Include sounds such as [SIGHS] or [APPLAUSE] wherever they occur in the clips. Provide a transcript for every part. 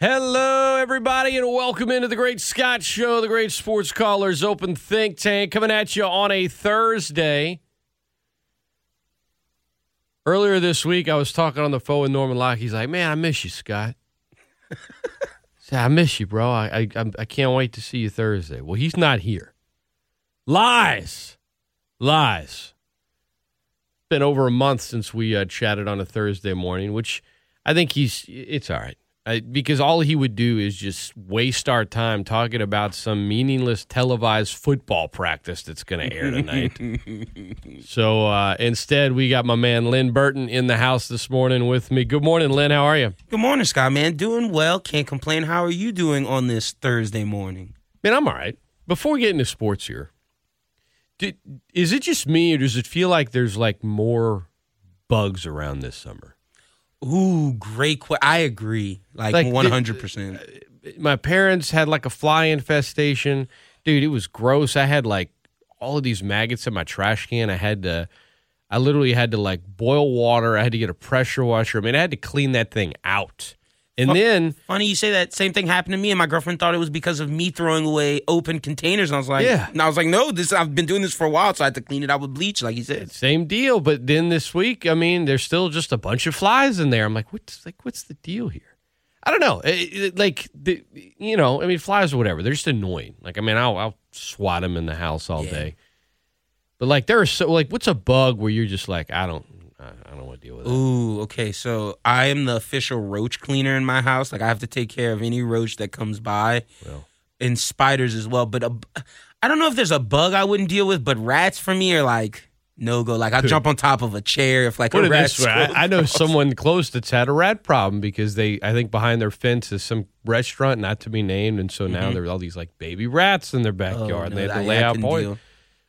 Hello, everybody, and welcome into the Great Scott Show, the Great Sports Callers Open Think Tank, coming at you on a Thursday. Earlier this week, I was talking on the phone with Norman Locke. He's like, "Man, I miss you, Scott. [LAUGHS] Say, I miss you, bro. I, I I'm- can't wait to see you Thursday." Well, he's not here. Lies, lies. Been over a month since we uh, chatted on a Thursday morning, which I think he's. It's all right. I, because all he would do is just waste our time talking about some meaningless televised football practice that's going to air tonight. [LAUGHS] so uh, instead, we got my man Lyn Burton in the house this morning with me. Good morning, Lyn. How are you? Good morning, Scott, man. Doing well. Can't complain. How are you doing on this Thursday morning? Man, I'm all right. Before we get into sports here, did, is it just me or does it feel like there's like more bugs around this summer? Ooh, great. Qu- I agree. Like, Like, 100%. Uh, my parents had like a fly infestation. Dude, it was gross. I had like all of these maggots in my trash can. I had to, I literally had to like boil water. I had to get a pressure washer. I mean, I had to clean that thing out. And then, Funny you say that. Same thing happened to me, and my girlfriend thought it was because of me throwing away open containers. And I was like, Yeah. And I was like, no, this I've been doing this for a while, so I had to clean it out with bleach, like you said. same deal. But then this week, I mean, there's still just a bunch of flies in there. I'm like, what's like, what's the deal here? I don't know. It- it- like, the, you know, I mean, flies or whatever. They're just annoying. Like, I mean, I'll, I'll swat them in the house all Yeah. day. But like, there are so like, what's a bug where you're just like, I don't, I, I don't want to deal with it. Ooh, okay. So I am the official roach cleaner in my house. Like I have to take care of any roach that comes by, Well. and spiders as well. But a, I don't know if there's a bug I wouldn't deal with, but rats for me are like no go. Like I jump on top of a chair if like Put a it rat. this way, I, I know someone close that's had a rat problem because they, I think behind their fence is some restaurant not to be named, and so now mm-hmm. there are all these like baby rats in their oh, backyard, and they have to lay out poison.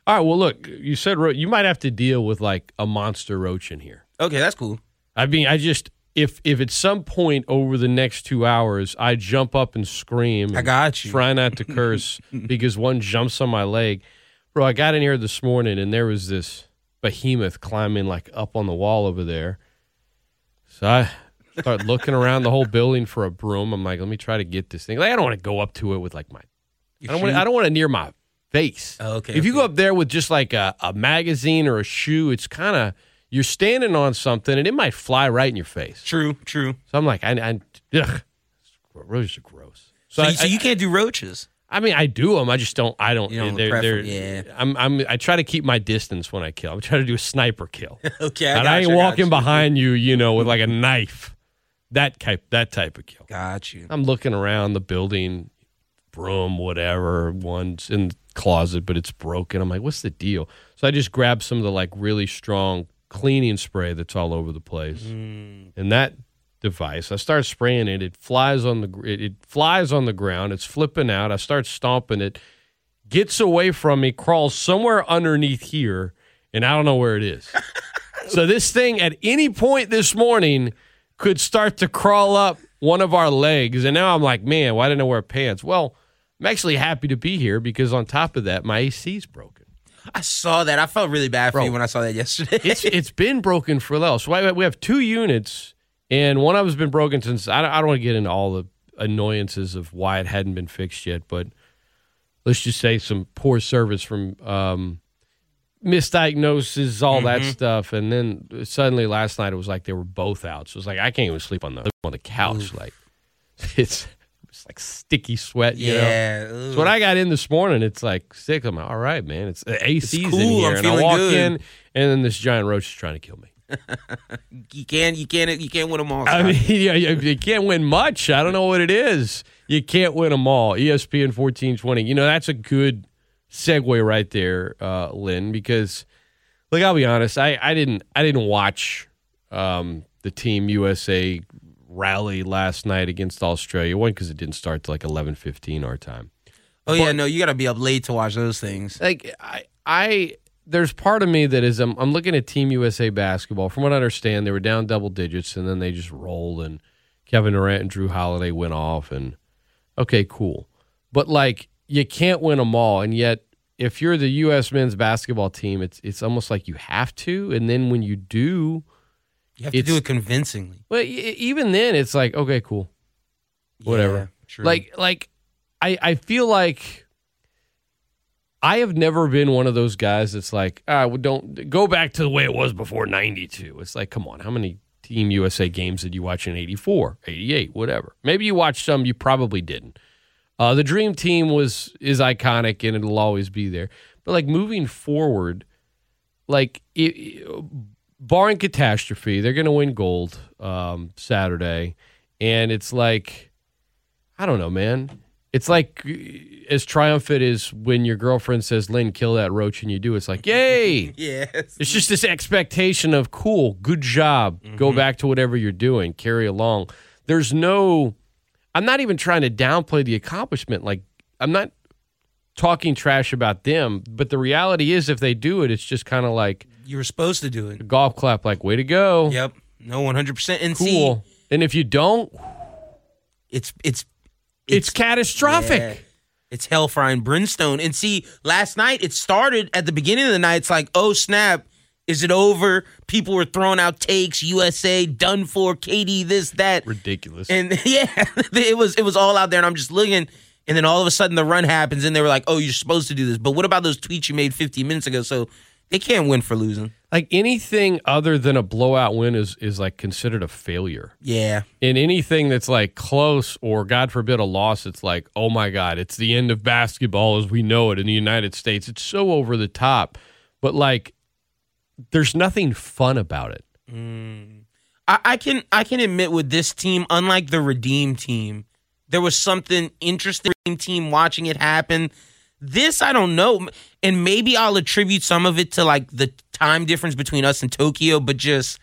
All right, well, look, you said ro- you might have to deal with like a monster roach in here. Okay, that's cool. I mean, I just if if at some point over the next two hours I jump up and scream, I and got you. Try not to curse [LAUGHS] because one jumps on my leg, bro. I got in here this morning and there was this behemoth climbing like up on the wall over there. So I start looking around the whole building for a broom. I'm like, let me try to get this thing. Like, I don't want to go up to it with like my I don't want. I don't want it near my face. Oh, okay, If you go up there with just like a, a magazine or a shoe, it's kind of you're standing on something and it might fly right in your face. True, true. So I'm like, I, I ugh, roaches are gross. So, I, you, so you can't do roaches. I mean, I do them. I just don't. I don't. You don't they're, they're- yeah. I'm. I'm. I try to keep my distance when I kill. I'm trying to do a sniper kill. [LAUGHS] Okay, and I ain't walking behind you, you know, with like a knife. That type. That type of kill. Got you. I'm looking around the building, broom, whatever. One's in the closet, but it's broken. I'm like, what's the deal? So I just grabbed some of the like really strong cleaning spray that's all over the place, mm. and that device. I start spraying it. It flies on the it, it flies on the ground. It's flipping out. I start stomping it. Gets away from me, crawls somewhere underneath here, and I don't know where it is. [LAUGHS] so this thing at any point this morning could start to crawl up one of our legs. And now I'm like, man, why didn't I wear pants? Well, I'm actually happy to be here because on top of that, my AC's broken. I saw that. I felt really bad for Bro. you when I saw that yesterday. It's it's been broken for a while. So we have two units, and one of them's been broken since. I don't, I don't want to get into all the annoyances of why it hadn't been fixed yet, but let's just say some poor service from um, misdiagnosis, all that stuff, and then suddenly last night it was like they were both out. So it's like I can't even sleep on the on the couch. Like [LAUGHS] it's it's like sticky sweat. You know? yeah. So when I got in this morning, it's like sick. I'm like, all right, man. It's AC's in cool. here, I'm and I walk good. in, and then this giant roach is trying to kill me. [LAUGHS] you can't, you can't, you can't win them all. I mean, [LAUGHS] yeah, you, can't win much. I don't know what it is. You can't win them all. ESPN fourteen twenty. You know that's a good segue right there, uh, Lyn. Because, look, I'll be honest. I, I didn't I didn't watch um, the Team USA rally last night against Australia. One because it didn't start till like eleven fifteen our time. oh yeah, no, you got to be up late to watch those things. like I, I there's part of me that is I'm, I'm looking at Team USA basketball. From what I understand, they were down double digits and then they just rolled and Kevin Durant and Jrue Holiday went off and okay, cool. But like you can't win them all, and yet if you're the U.S. men's basketball team, it's it's almost like you have to. And then when you do, You have to do it convincingly. well, even then, it's like okay, cool. whatever. Yeah, true. Like like I I feel like I have never been one of those guys that's like, ah, well, don't go back to the way it was before 92. It's like, come on, how many Team USA games did you watch in 84, 88, whatever? Maybe you watched some, you probably didn't. Uh, the dream team was is iconic and it'll always be there. But like moving forward, like it, barring catastrophe, they're going to win gold um, Saturday, and it's like I don't know, man. It's like uh, as triumphant as when your girlfriend says, "Lyn, kill that roach," and you do. It's like, yay! [LAUGHS] Yes. It's just this expectation of cool, good job. Go back to whatever you're doing, carry along. There's no I'm not even trying to downplay the accomplishment. Like I'm not talking trash about them, but the reality is if they do it, it's just kind of like You were supposed to do it. golf clap like way to go. Yep. No, one hundred percent. And see, Cool. and if you don't, it's it's it's, catastrophic. Yeah. It's hellfire and brimstone. And see, last night it started at the beginning of the night. It's like, oh snap, is it over? People were throwing out takes. USA done for. KD this that. Ridiculous. And [LAUGHS] yeah, [LAUGHS] it was it was all out there. And I'm just looking. And then all of a sudden the run happens, and they were like, "Oh, you're supposed to do this." But what about those tweets you made 15 minutes ago? So they can't win for losing. like anything other than a blowout win is is like considered a failure. Yeah, And anything that's like close or God forbid a loss, it's like, oh my God, it's the end of basketball as we know it in the United States. It's so over the top. But like there's nothing fun about it. Mm. I, I can I can admit with this team, unlike the Redeem team, there was something interesting team watching it happen. This I don't know, and maybe I'll attribute some of it to like the time difference between us and Tokyo, but just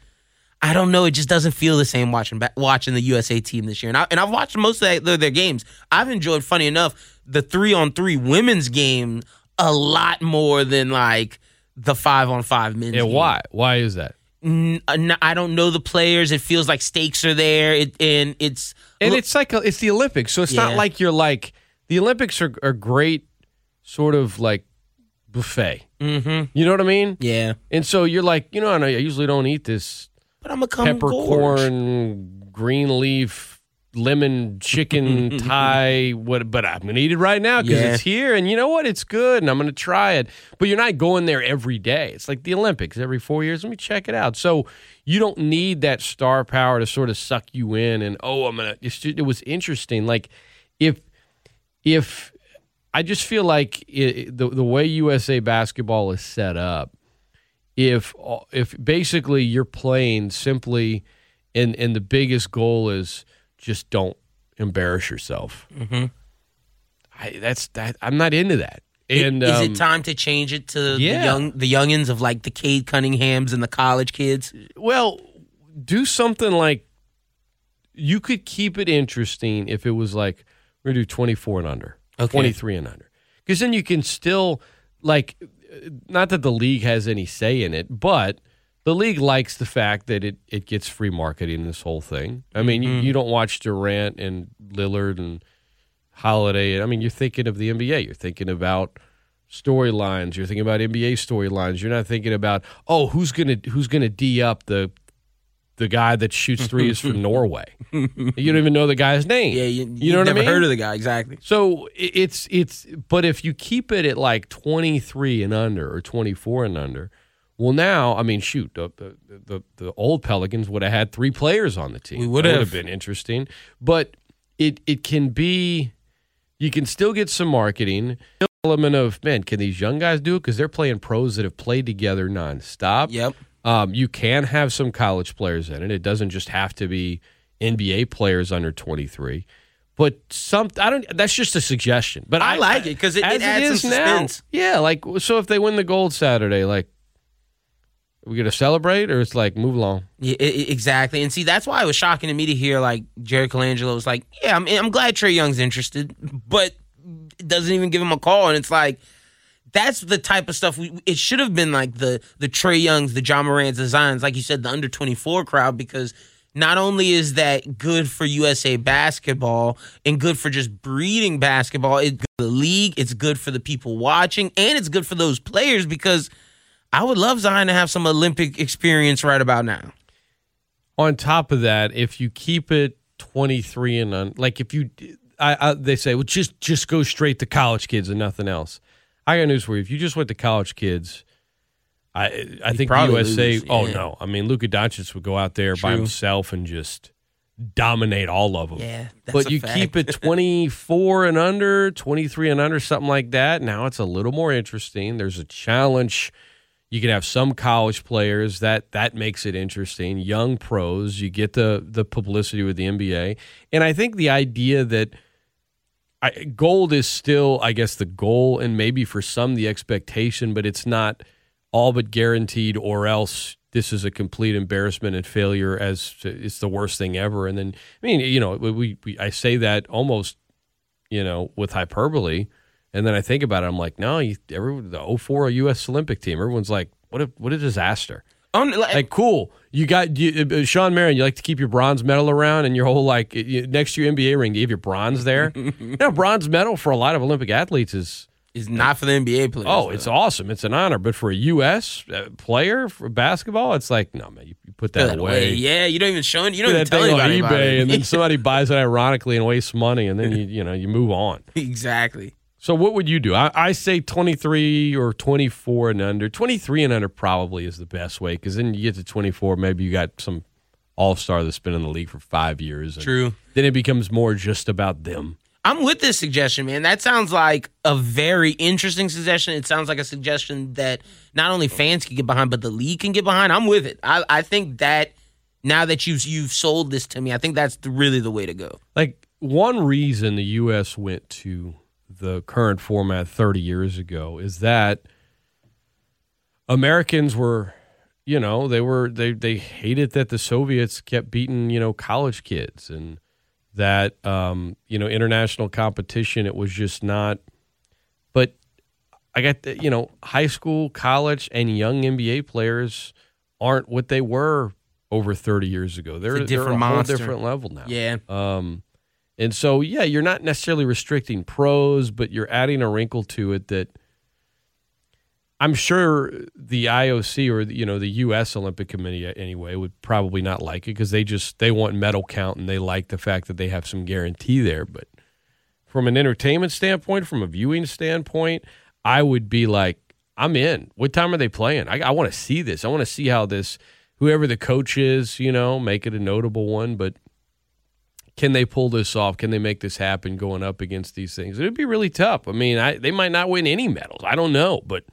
I don't know. It just doesn't feel the same watching watching the USA team this year, and I, and I've watched most of their, their games. I've enjoyed, funny enough, the three on three women's game a lot more than like the five on five men's. Yeah, game. why? Why is that? Uh, I don't know the players. It feels like stakes are there, it, and it's And it's like a, it's the Olympics, so it's not like you're like the Olympics are are great, sort of like buffet. Mhm. You know what I mean? yeah. And so you're like, you know, I usually don't eat this But I'm a gorge. peppercorn, green leaf, lemon chicken [LAUGHS] Thai. What? But I'm gonna eat it right now because Yeah. it's here, and you know what? It's good, and I'm gonna try it. But you're not going there every day. It's like the Olympics every four years. Let me check it out. So you don't need that star power to sort of suck you in. And oh, I'm gonna. Just, it was interesting. Like if if I just feel like it, the the way USA basketball is set up if if basically you're playing simply and and the biggest goal is just don't embarrass yourself. Mhm. I that's that I'm not into that. And is um, it time to change it to yeah. the young the youngins of like the Cade Cunninghams and the college kids? well, do something like you could keep it interesting if it was like we're gonna do 24 and under, Okay. 23 and under, because then you can still like not that the league has any say in it, but the league likes the fact that it, it gets free marketing in this whole thing. I mean, you, mm-hmm. you don't watch Durant and Lillard and Holiday. I mean, you're thinking of the NBA. You're thinking about storylines. You're thinking about NBA storylines. You're not thinking about oh, who's gonna who's gonna d up the the guy that shoots threes from [LAUGHS] Norway. You don't even know the guy's name. Yeah, you, you know what I mean. heard of the guy exactly. So it's it's but if you keep it at like 23 and under or 24 and under, well now I mean shoot the the, the, the old Pelicans would have had three players on the team. We would have. been interesting, but it it can be you can still get some marketing element of man can these young guys do it because they're playing pros that have played together nonstop. Yep. Um, you can have some college players in it. It doesn't just have to be NBA players under 23. But some, I don't. That's just a suggestion. But I I, like it- because it adds some suspense. Now, yeah, like so, if they win the gold Saturday, like we gonna celebrate, or it's like move along. Yeah, exactly. And see, that's why it was shocking to me to hear like Jerry Colangelo was like, "Yeah, I'm, I'm glad Trae Young's interested, but it doesn't even give him a call." And it's like, that's the type of stuff we. It should have been like the the Trae Youngs, the Ja Morant's, the like you said, the under 24 crowd, because not only is that good for USA basketball and good for just breeding basketball, it's good for the league, it's good for the people watching, and it's good for those players because. I would love Zion to have some Olympic experience right about now. On top of that, if you keep it 23 and un, like if you I, I they say well just just go straight to college kids and nothing else. I got news for you. If you just went to college kids, I I think the probably USA. lose, Oh yeah. no, I mean Luka Doncic would go out there by True. himself and just dominate all of them. Yeah, that's but a you fact. keep it [LAUGHS] 24 and under, 23 and under, something like that. Now it's a little more interesting. There's a challenge. You can have some college players that that makes it interesting. Young pros, you get the the publicity with the NBA, and I think the idea that I, gold is still, I guess, the goal, and maybe for some the expectation, but it's not all but guaranteed, or else this is a complete embarrassment and failure. As to, it's the worst thing ever. And then, I mean, you know, we, we I say that almost, you know, with hyperbole, and then I think about it, I'm like, no, you, every the 04 U.S. Olympic team, everyone's like, what a what a disaster. No, like, Like, cool. You got you, uh, Shawn Marion. You like to keep your bronze medal around, and your whole like you, next to your NBA ring. You have your bronze there? [LAUGHS] you know, bronze medal for a lot of Olympic athletes is it's not for the NBA players. oh, though. it's awesome. It's an honor. But for a U.S. uh, player for basketball, it's like no man. You, you put that, that away. Yeah, you don't even show it. You don't even that tell on anybody about eBay, and then [LAUGHS] somebody buys it ironically and wastes money, and then you you know you move on. [LAUGHS] exactly. So what would you do? I, I say 23 or 24 and under. 23 and under probably is the best way because then you get to 24, maybe you got some all star that's been in the league for five years. True. Then it becomes more just about them. I'm with this suggestion, man. That sounds like a very interesting suggestion. It sounds like a suggestion that not only fans can get behind, but the league can get behind. I'm with it. I, I think that now that you've you've sold this to me, I think that's the, really the way to go. Like one reason the U.S. went to the current format 30 years ago is that Americans were, you know, they were they they hated that the Soviets kept beating you know college kids and that um, you know international competition it was just not. But I got the, you know high school, college, and young NBA players aren't what they were over 30 years ago. They're, It's a different they're a whole different level now. Yeah. Um, and so, yeah, you're not necessarily restricting pros, but you're adding a wrinkle to it that I'm sure the IOC or the, you know the U.S. Olympic Committee uh, anyway would probably not like it because they just they want medal count and they like the fact that they have some guarantee there. But from an entertainment standpoint, from a viewing standpoint, I would be like, I'm in. What time are they playing? I, I want to see this. I want to see how this, whoever the coach is, you know, make it a notable one. But can they pull this off? Can they make this happen going up against these things? It would be really tough. I mean, I, they might not win any medals. I don't know, but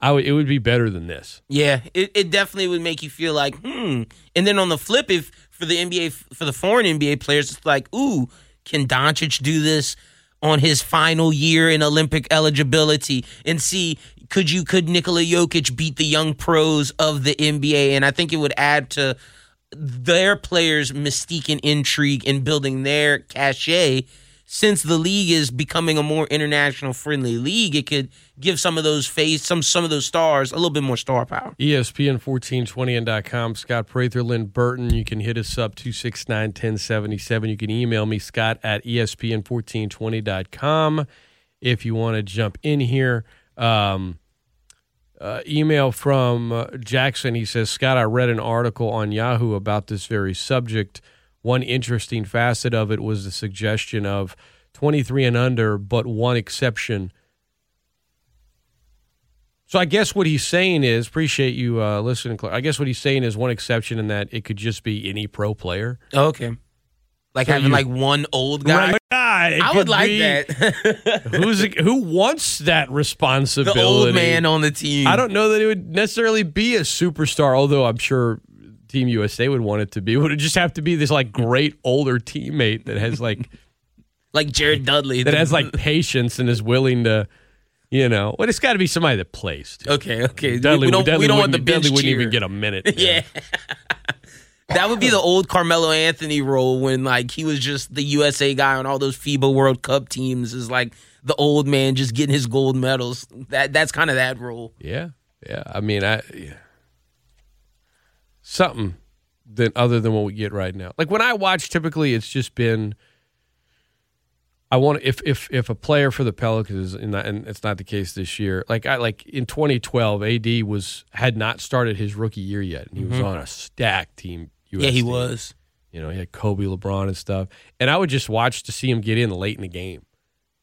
I would, it would be better than this. Yeah, it, it definitely would make you feel like, hmm. And then on the flip, if for the NBA, for the foreign NBA players, it's like, ooh, can Doncic do this on his final year in Olympic eligibility? And see, could you, could Nikola Jokic beat the young pros of the NBA? And I think it would add to their players' mystique and intrigue in building their cachet. Since the league is becoming a more international friendly league, it could give some of those face some some of those stars a little bit more star power. ESPN 1420.com. Scott Prather, Lyn Burton. You can hit us up 269 1077. You can email me, Scott at E ESPN1420.com if you want to jump in here. Um, uh, email from uh, Jackson. He says, Scott, I read an article on Yahoo about this very subject. One interesting facet of it was the suggestion of 23 and under, but one exception. So I guess what he's saying is, appreciate you uh, listening. I guess what he's saying is one exception in that it could just be any pro player. Okay. Like So having you- like one old guy. Right. I would like be- that. [LAUGHS] Who's who wants that responsibility? the old man on the team. I don't know that it would necessarily be a superstar, although I'm sure Team USA would want it to be. Would it would just have to be this like great older teammate that has like [LAUGHS] like Jared Dudley. that has like patience and is willing to, you know. Well, it's got to be somebody that plays. too. Okay, okay. Dudley, we don't, Dudley we don't want the wouldn't- bench Dudley wouldn't cheer. even get a minute. [LAUGHS] Yeah. That would be the old Carmelo Anthony role when like he was just the USA guy on all those FIBA World Cup teams is like the old man just getting his gold medals. That that's kind of that role. Yeah, yeah. I mean, I yeah. something than other than what we get right now. Like when I watch, typically it's just been. I want if if if a player for the Pelicans and, and it's not the case this year. Like I like in 2012, AD was had not started his rookie year yet, and he was mm-hmm. on a stacked team. Yeah, he was. You know, he had Kobe, LeBron, and stuff. And I would just watch to see him get in late in the game.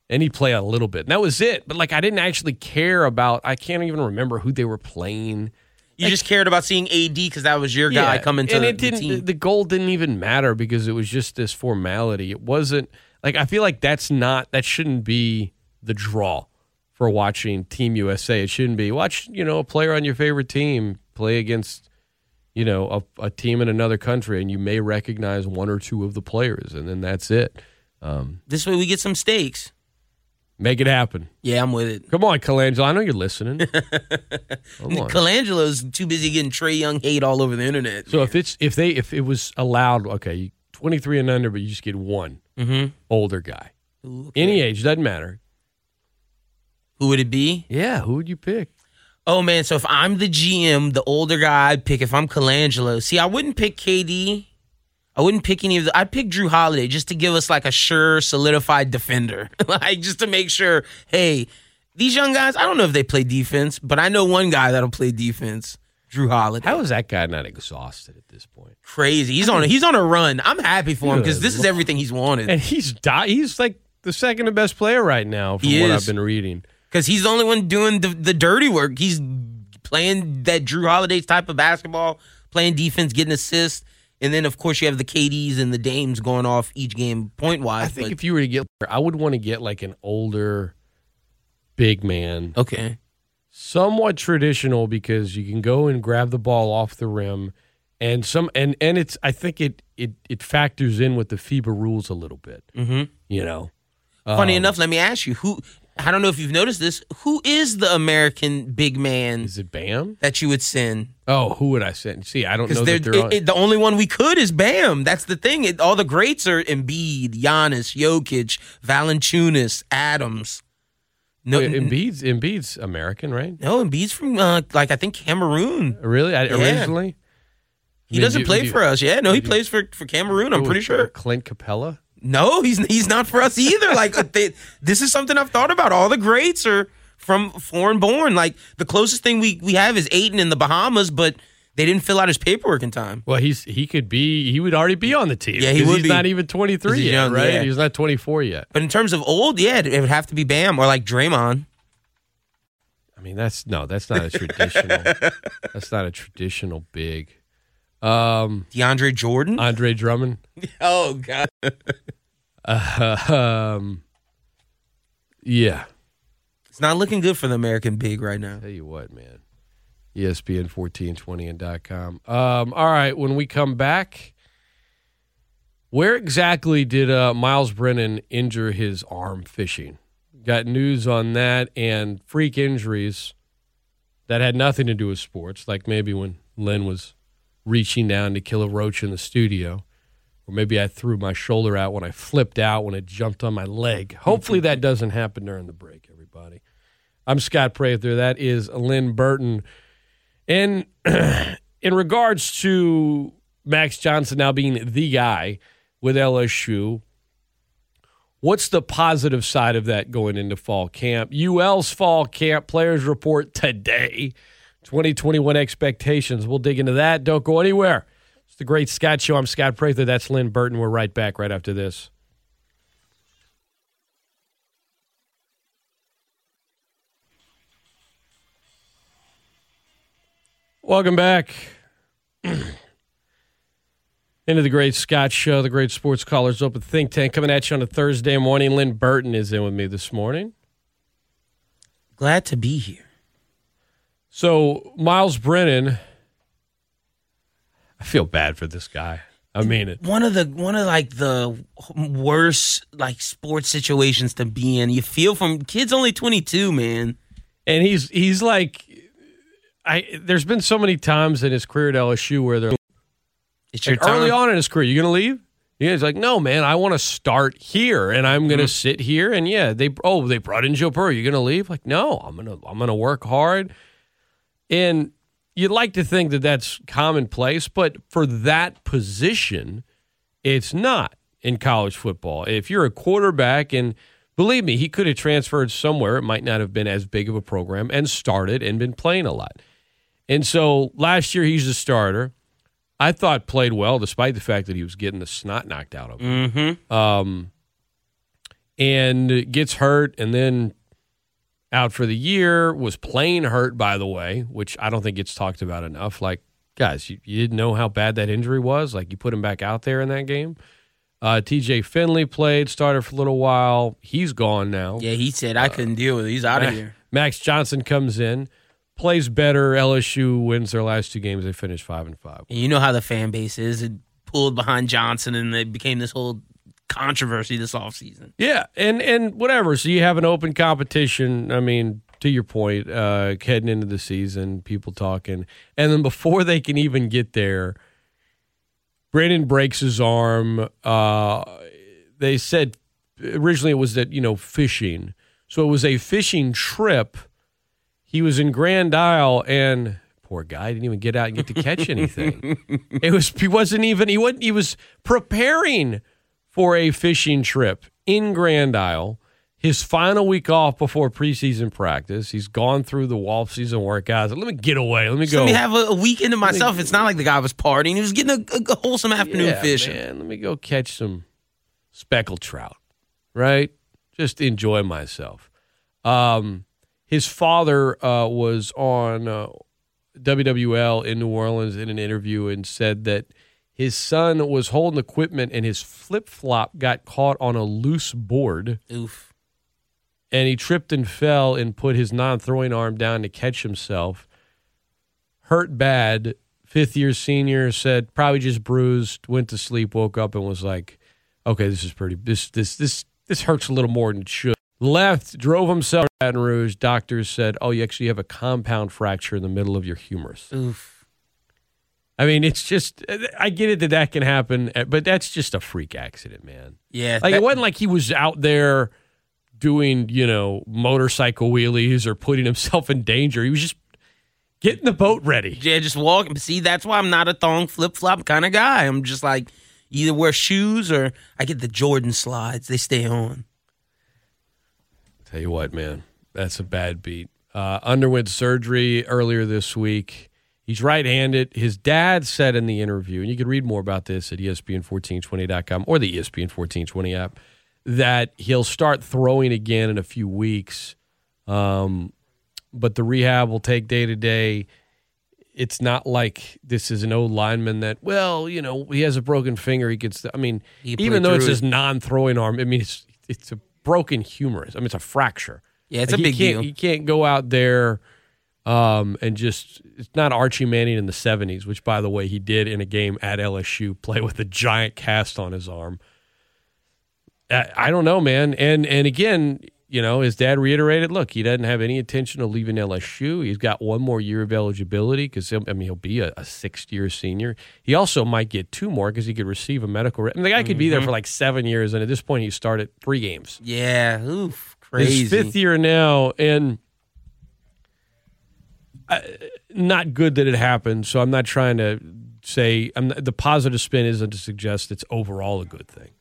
And he'd play a little bit. And that was it. But like I didn't actually care about I can't even remember who they were playing. You just cared about seeing AD because that was your guy coming to and it the didn't team. the goal didn't even matter because it was just this formality. It wasn't like I feel like that's not that shouldn't be the draw for watching Team USA. It shouldn't be watch, you know, a player on your favorite team play against you know, a, a team in another country and you may recognize one or two of the players and then that's it. Um, this way we get some stakes. make it happen. Yeah, I'm with it. Come on, Colangelo. I know you're listening. [LAUGHS] Colangelo's too busy getting Trae Young hate all over the internet. So if it's if they if it was allowed, okay, 23 and under, but you just get one mm-hmm. older guy, Ooh, any age doesn't matter. who would it be? Yeah, who would you pick? Oh man, so if I'm the GM, the older guy I'd pick if I'm Colangelo. See, I wouldn't pick KD. I wouldn't pick any of the I'd pick Jrue Holiday just to give us like a sure solidified defender. [LAUGHS] like just to make sure, hey, these young guys, I don't know if they play defense, but I know one guy that'll play defense. Jrue Holiday. How is that guy not exhausted at this point? Crazy. He's on a, he's on a run. I'm happy for him because this is everything he's wanted. And he's di- he's like the second best player right now from He what is. I've been reading. Because he's the only one doing the, the dirty work. He's playing that Jrue Holiday type of basketball, playing defense, getting assists, and then of course you have the KDs and the Dames going off each game point wise. I think if you were to get, I would want to get like an older, big man, okay, somewhat traditional because you can go and grab the ball off the rim, and some and and it's I think it it it factors in with the FIBA rules a little bit. Mhm. You know, funny Um, enough, let me ask you who. I don't know if you've noticed this. Who is the American big man is it Bam? that you would send? Oh, who would I send? See, I don't know Because that they're on. the only one we could is Bam. That's the thing. It, all the greats are Embiid, Giannis, Jokic, Valanciunas, Adams. No, Wait, Embiid's Embiid's American, right? no, Embiid's from uh, like I think Cameroon. Really? I. Originally, He I mean, doesn't do- play do- for us. Yeah, no, he do- plays for for Cameroon. I'm Who pretty sure. Clint Capela. No, he's he's not for us either. like [LAUGHS] they, this is something I've thought about. All the greats are from foreign born. Like the closest thing we we have is Ayton in the Bahamas, but they didn't fill out his paperwork in time. Well, he's he could be he would already be on the team. Yeah, he would He's be. not even twenty three He's yet, young, right? yeah. He's not twenty four yet. But in terms of old, yeah, it would have to be Bam or like Draymond. I mean, that's no, that's not a traditional. [LAUGHS] that's not a traditional big. Um, DeAndre Jordan. Andre Drummond. [LAUGHS] oh God. Uh, [LAUGHS] um, yeah. It's not looking good for the American big right now. Tell you what, man. ESPN fourteen twenty and dot com. Um, all right, when we come back, where exactly did uh, Myles Brennan injure his arm fishing? Got news on that and freak injuries that had nothing to do with sports, like maybe when Lyn was reaching down to kill a roach in the studio, or maybe I threw my shoulder out when I flipped out when it jumped on my leg. Hopefully that doesn't happen during the break, everybody. I'm Scott Prather. That is Lyn Burton. And [CLEARS THROAT] in regards to Max Johnson now being the guy with LSU, what's the positive side of that going into fall camp? UL's fall camp players report today. 2021 expectations. We'll dig into that. Don't go anywhere. It's the Great Scott Show. I'm Scott Prather. That's Lyn Burton. We're right back right after this. Welcome back [CLEARS THROAT] into the Great Scott Show, the Great Sports Callers Open Think Tank coming at you on a Thursday morning. Lyn Burton is in with me this morning. Glad to be here. So, Myles Brennan, I feel bad for this guy. I mean it. One of the one of like the worst like sports situations to be in. You feel from kids only 22, man. And he's he's like I there's been so many times in his career at LSU where they're It's your early on in his career, you gonna leave? Yeah, he's like, no, man, I want to start here, and I'm Mm-hmm. gonna sit here. And yeah, they oh they brought in Joe Burrow. You gonna leave? Like, no, I'm gonna I'm gonna work hard. And you'd like to think that that's commonplace, but for that position, it's not in college football. If you're a quarterback, and believe me, he could have transferred somewhere. It might not have been as big of a program and started and been playing a lot. And so last year he's a starter. I thought played well despite the fact that he was getting the snot knocked out of him. Mm-hmm. Um, and gets hurt and then out for the year, was playing hurt, by the way, which I don't think gets talked about enough. Like, guys, you, you didn't know how bad that injury was. Like, you put him back out there in that game. Uh, TJ Finley played, started for a little while. He's gone now. Yeah, he said I couldn't deal with it. He's out of here. Max Johnson comes in, plays better. LSU wins their last two games. They finish five and five. And you know how the fan base is. It pulled behind Johnson and it became this whole controversy this offseason. Yeah, and and whatever. So you have an open competition. I mean, to your point, uh, heading into the season, people talking, and then before they can even get there, Brandon breaks his arm. Uh, they said originally it was that you know fishing, so it was a fishing trip. He was in Grand Isle and. Poor guy didn't even get out and get to catch anything. [LAUGHS] it was he wasn't even he wasn't he was preparing for a fishing trip in Grand Isle. His final week off before preseason practice. He's gone through the off season workouts. Let me get away. Let me go. let me have a, weekend to myself. It's not like the guy was partying. He was getting a, a wholesome afternoon yeah, fishing. Man, let me go catch some speckled trout. Right? Just enjoy myself. Um, his father uh, was on uh, WWL in New Orleans in an interview and said that his son was holding equipment and his flip flop got caught on a loose board Oof. and he tripped and fell and put his non throwing arm down to catch himself. Hurt bad. Fifth year senior said probably just bruised, went to sleep, woke up and was like, okay, this is pretty, this, this, this, this hurts a little more than it should. Left, drove himself to Baton Rouge. Doctors said, oh, you actually have a compound fracture in the middle of your humerus. Oof. I mean, it's just, I get it that that can happen, but that's just a freak accident, man. Yeah. Like that- it wasn't like he was out there doing, you know, motorcycle wheelies or putting himself in danger. He was just getting the boat ready. Yeah, just walking. See, that's why I'm not a thong flip flop kind of guy. I'm just like either wear shoes or I get the Jordan slides. They stay on. Tell you what, man, that's a bad beat. Uh, underwent surgery earlier this week. He's right-handed. His dad said in the interview, and you can read more about this at E ESPN1420.com or the E ESPN 1420 app, that he'll start throwing again in a few weeks. Um, but the rehab will take day to day. It's not like this is an old lineman that, well, you know, he has a broken finger. He gets, I mean, He even though it's his non-throwing arm, I mean, it's it's a broken humerus. I mean, it's a fracture. Yeah, it's Like, a big deal. You can't go out there um, and just it's not Archie Manning in the '70s, which, by the way, he did in a game at LSU, [LAUGHS] play with a giant cast on his arm. I, I don't know, man. And and again, you know, his dad reiterated, look, he doesn't have any intention of leaving LSU. He's got one more year of eligibility because I mean he'll be a, a sixth year senior. He also might get two more because he could receive a medical. Re- I mean, the guy could be there for like seven years, and at this point, he started three games. Yeah. Oof. Crazy. His fifth year now, and not good that it happened. So I'm not trying to say I'm not, the positive spin isn't to suggest it's overall a good thing.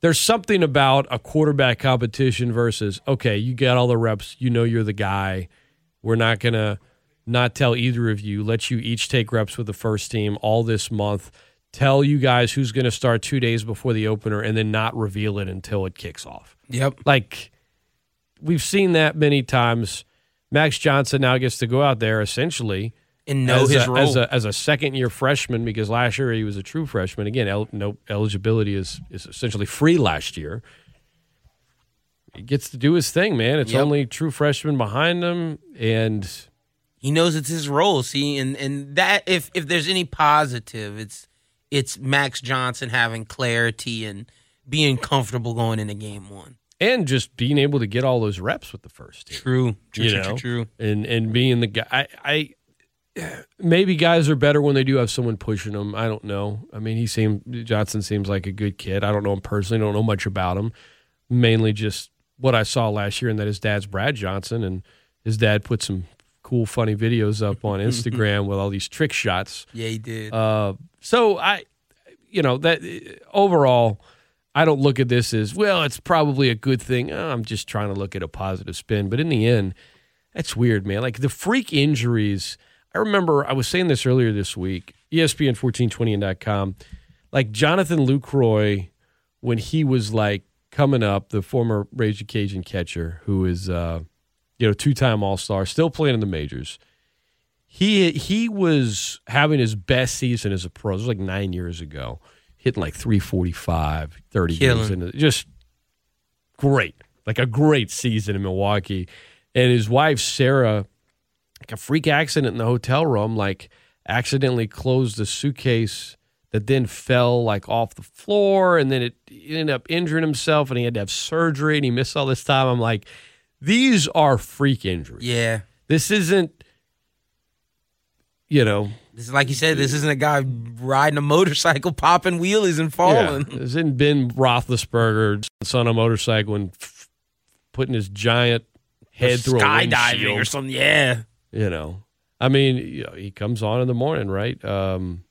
There's something about a quarterback competition versus okay, you got all the reps, you know you're the guy. We're not gonna not tell either of you. Let you each take reps with the first team all this month. Tell you guys who's going to start two days before the opener, and then not reveal it until it kicks off. Yep. Like we've seen that many times. Max Johnson now gets to go out there essentially And know as, his a, role. as a as a second year freshman because last year he was a true freshman. Again, el, no eligibility is is essentially free last year. He gets to do his thing, man. It's Yep. only true freshmen behind him, and he knows it's his role. See, and and that if if there's any positive, it's it's Max Johnson having clarity and being comfortable going into game one. And just being able to get all those reps with the first team. True. True. you true, know, true, true. and and being the guy. I, I maybe guys are better when they do have someone pushing them. I don't know. I mean, he seemed Johnson seems like a good kid. I don't know him personally. Don't know much about him. Mainly just what I saw last year, and that his dad's Brad Johnson, and his dad put some cool, funny videos up on [LAUGHS] Instagram with all these trick shots. Yeah, he did. Uh, so I, you know, that overall, I don't look at this as well. It's probably a good thing. Uh, I'm just trying to look at a positive spin, but in the end, that's weird, man. Like the freak injuries I remember I was saying this earlier this week. E ESPN 1420.com. Like Jonathan Lucroy, when he was like coming up, the former Ragin' Cajun catcher, who is uh, you know two time All Star, still playing in the majors. He he was having his best season as a pro. It was like nine years ago, hitting like 345, 30 games, Killing. and just great, like a great season in Milwaukee. And his wife Sarah, like a freak accident in the hotel room, like accidentally closed the suitcase that then fell like off the floor, and then it ended up injuring himself, and he had to have surgery, and he missed all this time. I'm like, these are freak injuries. Yeah. This isn't, you know, This is like you said, this isn't a guy riding a motorcycle, [LAUGHS] popping wheelies and falling. Yeah, this isn't Ben Roethlisberger on a motorcycle and f- putting his giant head through a skydiving or something. Yeah. You know, I mean, you know, he comes on in the morning, right? Um,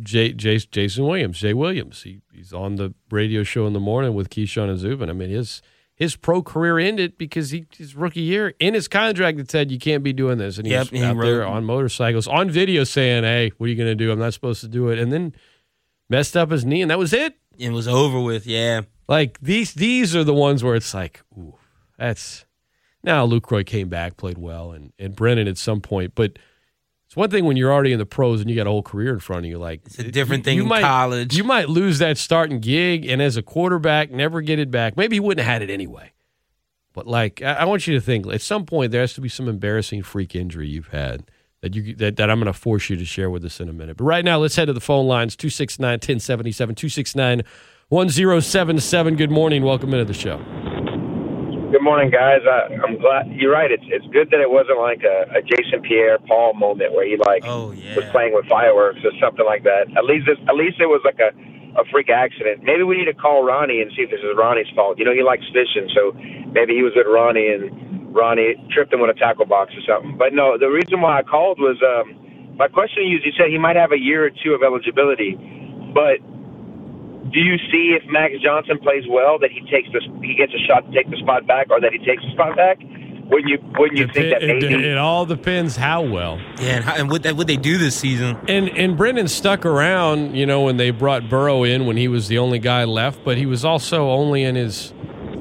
Jay, Jay, Jason Williams, Jay Williams. He, he's on the radio show in the morning with Keyshawn and Zubin. I mean, his his pro career ended because he his rookie year in his contract that said you can't be doing this, and he Yep, was he out there on motorcycles on video saying, "Hey, what are you going to do? I'm not supposed to do it," and then messed up his knee, and that was it. It was over with. Yeah. Like these these are the ones where it's like, ooh, that's now Lucroy came back, played well, and and Brennan at some point, but it's one thing when you're already in the pros and you got a whole career in front of you. Like It's a different thing you in might, college. You might lose that starting gig, and as a quarterback, never get it back. Maybe he wouldn't have had it anyway. But like, I, I want you to think at some point there has to be some embarrassing freak injury you've had that you that, that I'm going to force you to share with us in a minute. But right now, let's head to the phone lines 269 1077 269 1077. Good morning. Welcome into the show. Good morning, guys. I, I'm glad you're right. It's it's good that it wasn't like a, a Jason Pierre Paul moment where he like Oh, was playing with fireworks or something like that. At least it, at least it was like a a freak accident. Maybe we need to call Ronnie and see if this is Ronnie's fault. You know, he likes fishing, so maybe he was with Ronnie and Ronnie tripped him with a tackle box or something. But no, the reason why I called was um, my question to you is you said he might have a year or two of eligibility, but do you see if Max Johnson plays well that he takes this he gets a shot to take the spot back or that he takes the spot back? Wouldn't you wouldn't you think that it, maybe it all depends how well. Yeah. And, how, and what, that, what they do this season. And and Brendan stuck around, you know, when they brought Burrow in when he was the only guy left, but he was also only in his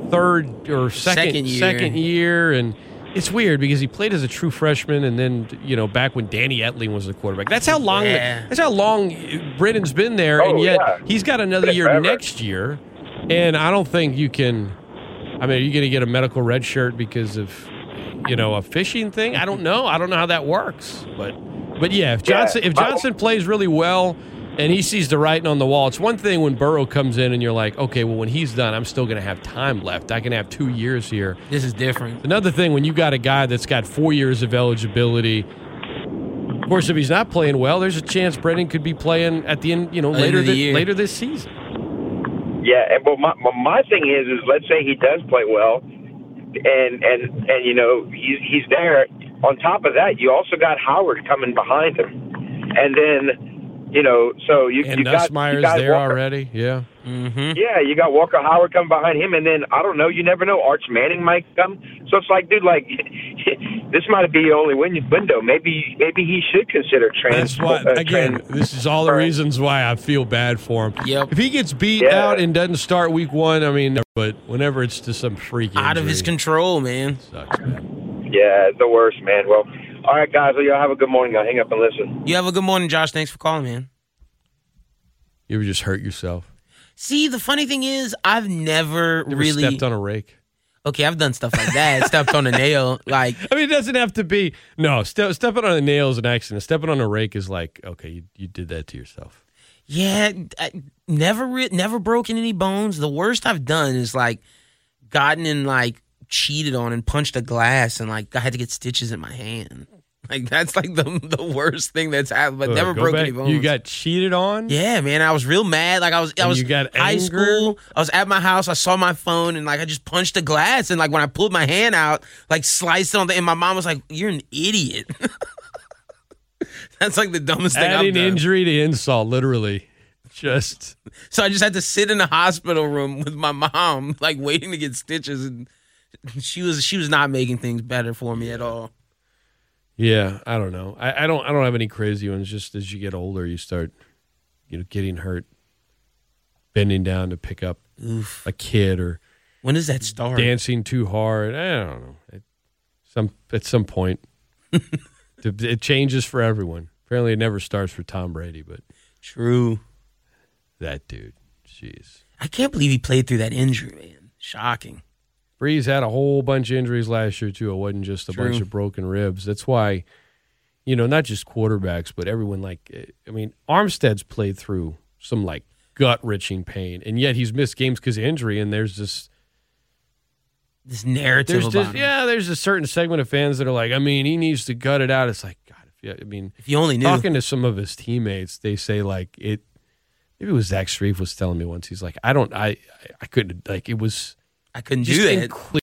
third or second Second year. second year, and it's weird because he played as a true freshman, and then you know back when Danny Etling was the quarterback. That's how long. Yeah. That's how long Brendan's been there, and Oh, yet yeah. he's got another Been year forever. next year, and I don't think you can. I mean, are you going to get a medical red shirt because of you know a fishing thing? I don't know. I don't know how that works, but but yeah, if Yeah, Johnson if Johnson plays really well and he sees the writing on the wall, it's one thing when Burrow comes in and you're like, okay, well when he's done, I'm still going to have time left. I can have two years here. This is different. Another thing when you got a guy that's got four years of eligibility. Of course, if he's not playing well, there's a chance Brendan could be playing at the end, you know, later the thi- year. later this season. Yeah, and but my my- my thing is is let's say he does play well, and and and you know he's he's there. On top of that, you also got Howard coming behind him, and then you know so you And you got Nussmeier's you got there Walker, already. Yeah. Mm-hmm. Yeah, you got Walker Howard coming behind him, and then I don't know. You never know. Arch Manning might come. So it's like, dude, like [LAUGHS] this might be the only win- window. Maybe maybe he should consider trans. That's why, uh, again, trans- this is all the reasons why I feel bad for him. Yep. If he gets beat Yeah. out and doesn't start week one, I mean, but whenever it's to some freak Out of his control, man. sucks, man. Yeah, the worst, man. Well, all right, guys. Well, y'all have a good morning. I'll hang up and listen. You have a good morning, Josh. Thanks for calling, man. You ever just hurt yourself? See, the funny thing is, I've never You ever really. stepped on a rake? okay, I've done stuff like that. stepped on a nail. [LAUGHS] Like, I mean, it doesn't have to be. No, ste- stepping on a nail is an accident. Stepping on a rake is like, okay, you, you did that to yourself. yeah, I never, re- never broken any bones. The worst I've done is like gotten in like cheated on and punched a glass and like I had to get stitches in my hand. Like that's like the the worst thing that's happened. But never broke back. any bones. You got cheated on? Yeah, man, I was real mad. Like I was, I And was you got high anger? school. I was at my house. I saw my phone and like I just punched the glass and like when I pulled my hand out, like sliced it on the. And my mom was like, "You're an idiot." [LAUGHS] That's like the dumbest thing I've Adding done. injury to insult, literally. Just So I just had to sit in the hospital room with my mom, [LAUGHS] like waiting to get stitches, and she was she was not making things better for me at all. Yeah, I don't know. I, I don't. I don't have any crazy ones. Just as you get older, you start, you know, getting hurt, bending down to pick up Oof. a kid or When does that start? dancing too hard. I don't know. At some at some point, [LAUGHS] it it changes for everyone. Apparently, it never starts for Tom Brady, but True. that dude, jeez. I can't believe he played through that injury, man. Shocking. Brees had a whole bunch of injuries last year too. It wasn't just a True. bunch of broken ribs. That's why, you know, not just quarterbacks, but everyone. Like, eh, I mean, Armstead's played through some like gut wrenching pain, and yet he's missed games because of injury. And there's this, This narrative there's about just, him. yeah, there's a certain segment of fans that are like, I mean, he needs to gut it out. It's like, God, if you, I mean, If you only knew. talking to some of his teammates, they say like it. Maybe it was Zach Strief was telling me once. He's like, I don't, I, I couldn't like it was I couldn't just do that. incre-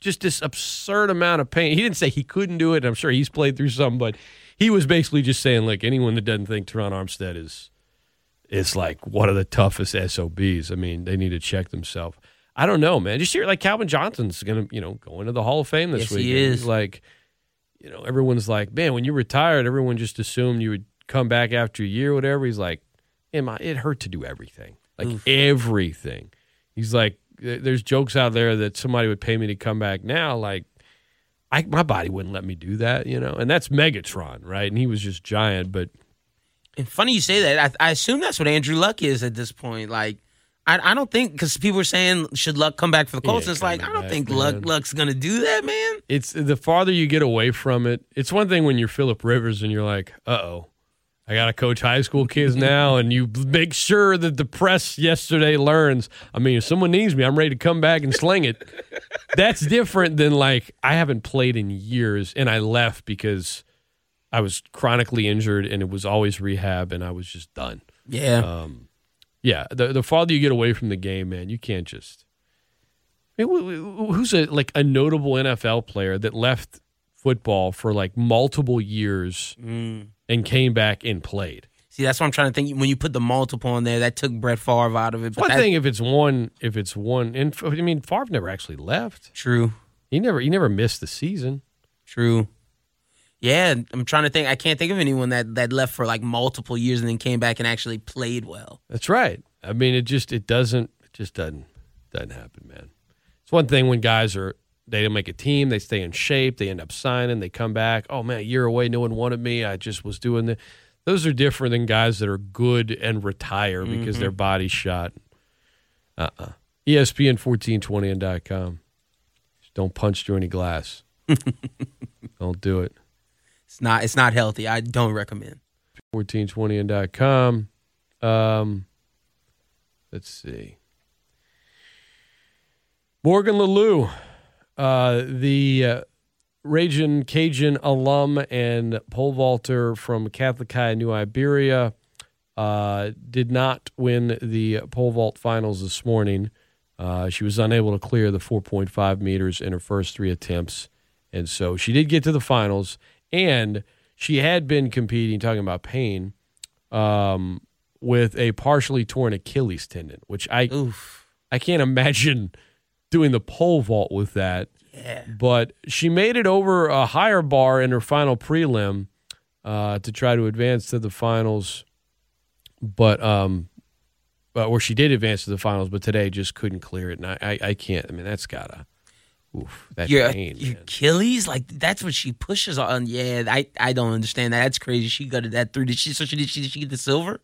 just this absurd amount of pain. He didn't say he couldn't do it. I'm sure he's played through some, but he was basically just saying like anyone that doesn't think Terron Armstead is is like one of the toughest SOBs. I mean, they need to check themselves. I don't know, man. Just hear like Calvin Johnson's gonna, you know, go into the Hall of Fame this Yes, week. he is. Like, you know, everyone's like, man, when you retired, everyone just assumed you would come back after a year or whatever. He's like, man, my, it hurt to do everything, like everything. He's like, there's jokes out there that somebody would pay me to come back now. Like, I my body wouldn't let me do that, you know. And that's Megatron, right? And he was just giant, but And funny you say that. I, I assume that's what Andrew Luck is at this point. Like, I, I don't think because people were saying should Luck come back for the Colts. ain't It's like I don't back, think man. Luck Luck's gonna do that, man. it's the farther you get away from it. It's one thing when you're Philip Rivers and you're like, uh oh, I got to coach high school kids now, and you make sure that the press yesterday learns. I mean, if someone needs me, I'm ready to come back and sling it. That's different than like I haven't played in years, and I left because I was chronically injured, and it was always rehab, and I was just done. Yeah, Um, yeah, the the farther you get away from the game, man, you can't just. I mean, wh- wh- who's a like a notable NFL player that left football for like multiple years Mm. and came back and played? see, that's what I'm trying to think. When you put the multiple in there, that took Brett Favre out of it. But one that- thing if it's one, if it's one, and I mean, Favre never actually left. True, He never, he never missed the season. true. Yeah, I'm trying to think. I can't think of anyone that that left for like multiple years and then came back and actually played well. That's right. I mean, it just it doesn't it just doesn't doesn't happen, man. It's one thing when guys are they don't make a team, they stay in shape, they end up signing, they come back. Oh man, a year away, no one wanted me. I just was doing the. Those are different than guys that are good and retire because their body's shot. Uh uh ESPN fourteen twenty and dot com. Just don't punch through any glass. [LAUGHS] don't do it. It's not. It's not healthy. I don't recommend. 1420 and dot com. Um, let's see. Morgan LeLeux, uh, the uh, Cajun alum and pole vaulter from Catholic High New Iberia, uh, did not win the pole vault finals this morning. Uh, she was unable to clear the 4.5 meters in her first three attempts. And so she did get to the finals. And she had been competing, talking about pain, um, with a partially torn Achilles tendon, which I Oof. I can't imagine doing the pole vault with that. Yeah. But she made it over a higher bar in her final prelim uh, to try to advance to the finals. But um, but where she did advance to the finals, but today just couldn't clear it, and I I, I can't. I mean, that's gotta. Oof, that Your, pain. your. Achilles, like that's what she pushes on. Yeah, I, I don't understand that. That's crazy. She got that through. Did she? So she did. She did she get the silver?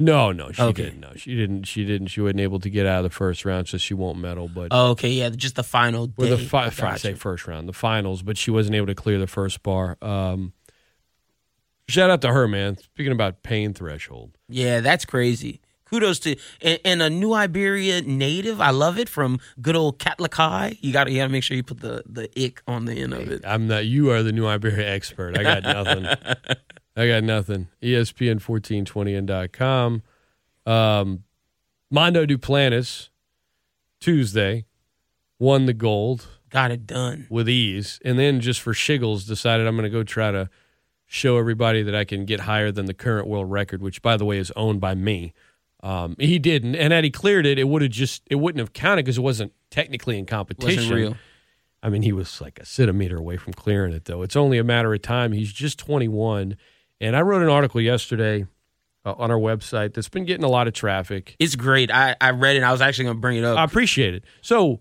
No, no, she Okay. didn't. No, she didn't. She didn't. She wasn't able to get out of the first round, so she won't medal. But Oh, okay, yeah, just the final day. Or the fi- I say first round, the finals, but she wasn't able to clear the first bar. Um, shout out to her, man. Speaking about pain threshold, Yeah, that's crazy. Kudos to and, and a New Iberia native. I love it from good old Catlakai. You got to you got to make sure you put the the ick on the end of it. I'm not. You are the new Iberia expert. I got nothing. [LAUGHS] I got nothing. E ESPN fourteen twenty and dot com. Um, Mondo Duplantis Tuesday won the gold Got it done. with ease, and then just for shiggles decided I'm going to go try to show everybody that I can get higher than the current world record, which by the way is owned by me. Um, he didn't, and had he cleared it, it would have just it wouldn't have counted because it wasn't technically in competition. Wasn't real. I mean, he was like a centimeter away from clearing it, though. It's only a matter of time. He's just 21. And I wrote an article yesterday uh, on our website that's been getting a lot of traffic. It's great. I, I read it. I was actually going to bring it up. I appreciate it. So,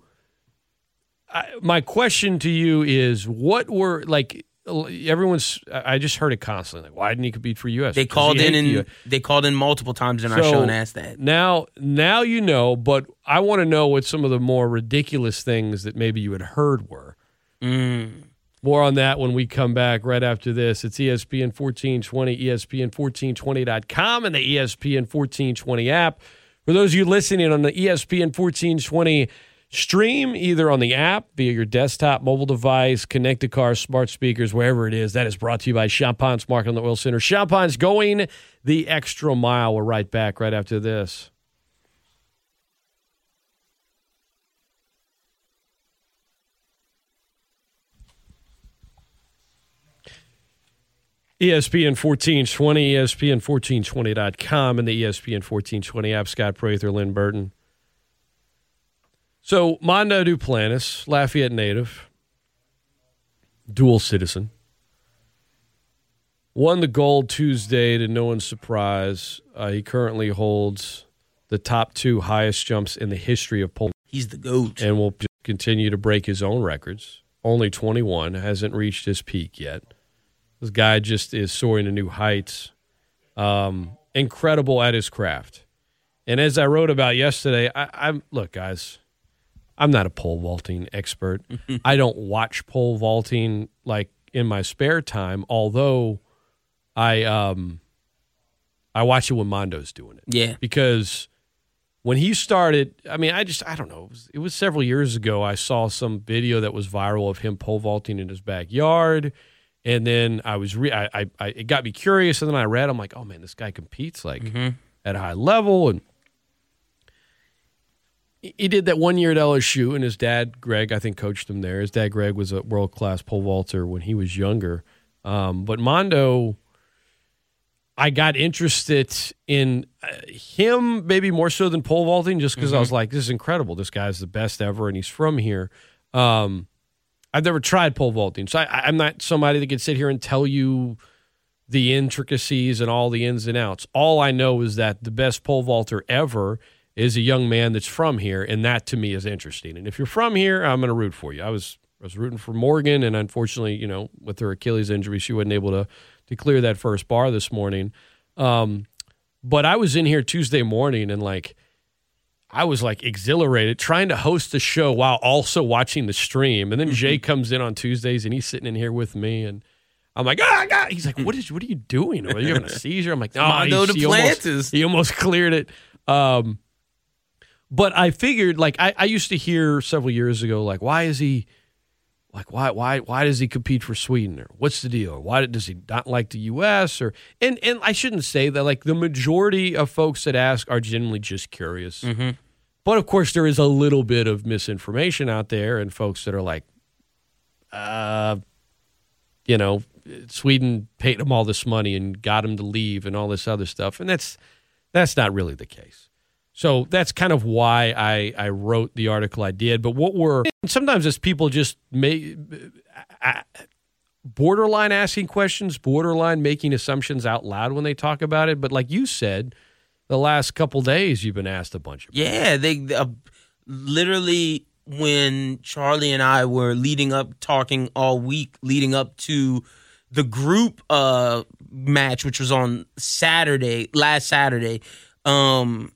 I, my question to you is what were like everyone's I just heard it constantly. Like, why didn't he compete for US? They called in and they called in multiple times in so our show and asked that. Now now you know, but I want to know what some of the more ridiculous things that maybe you had heard were. Mm. More on that when we come back right after this. It's ESPN 1420, ESPN1420.com, and the ESPN 1420 app. For those of you listening on the ESPN 1420 stream, either on the app, via your desktop, mobile device, connected car, smart speakers, wherever it is, that is brought to you by Champagne's Market on the Oil Center. Champagne's going the extra mile. We're right back right after this. ESPN 1420, ESPN1420.com, and the ESPN 1420 app. Scott Prather, Lyn Burton. So, Mondo Duplantis, Lafayette native, dual citizen, won the gold Tuesday to no one's surprise. Uh, he currently holds the top two highest jumps in the history of pole. He's the GOAT. And will continue to break his own records. Only 21, hasn't reached his peak yet. This guy just is soaring to new heights. Um, incredible at his craft. And as I wrote about yesterday, I, I'm look, guys. I'm not a pole vaulting expert. [LAUGHS] I don't watch pole vaulting like in my spare time, although I um I watch it when Mondo's doing it. Yeah. Because when he started, I mean, I just I don't know. It was, it was several years ago. I saw some video that was viral of him pole vaulting in his backyard and then I was re- I, I, I, it got me curious, and then I read. I'm like, oh man, this guy competes like mm-hmm. at a high level, and he did that one year at LSU, and his dad Greg, I think, coached him there. His dad Greg was a world class pole vaulter when he was younger. Um, but Mondo, I got interested in uh, him maybe more so than pole vaulting, just because mm-hmm. I was like, this is incredible. This guy's the best ever, and he's from here. Um, I've never tried pole vaulting, so I, I'm not somebody that can sit here and tell you the intricacies and all the ins and outs. All I know is that the best pole vaulter ever is a young man that's from here, and that to me is interesting. And if you're from here, I'm going to root for you. I was I was rooting for Morgan, and unfortunately, you know, with her Achilles injury, she wasn't able to to clear that first bar this morning. Um, but I was in here Tuesday morning, and like I was like exhilarated trying to host the show while also watching the stream. And then Jay mm-hmm. comes in on Tuesdays and he's sitting in here with me and I'm like, ah, God. He's like, what is, what are you doing? Are you having a [LAUGHS] seizure? I'm like, no, oh, he, he, almost, he almost [LAUGHS] cleared it. Um, but I figured, like, I, I used to hear several years ago, like, why is he, like, why, why, why does he compete for Sweden? Or what's the deal? Why does he not like the U.S. Or and and I shouldn't say that. Like, the majority of folks that ask are generally just curious. Mm-hmm. But of course, there is a little bit of misinformation out there, and folks that are like, uh, you know, Sweden paid him all this money and got him to leave and all this other stuff, and that's that's not really the case. So that's kind of why I I wrote the article I did. But what were sometimes as people just may. Borderline asking questions, borderline making assumptions out loud when they talk about it. But like you said, the last couple days you've been asked a bunch of yeah they uh, literally when charlie and i were leading up talking all week leading up to the group uh match which was on saturday last saturday um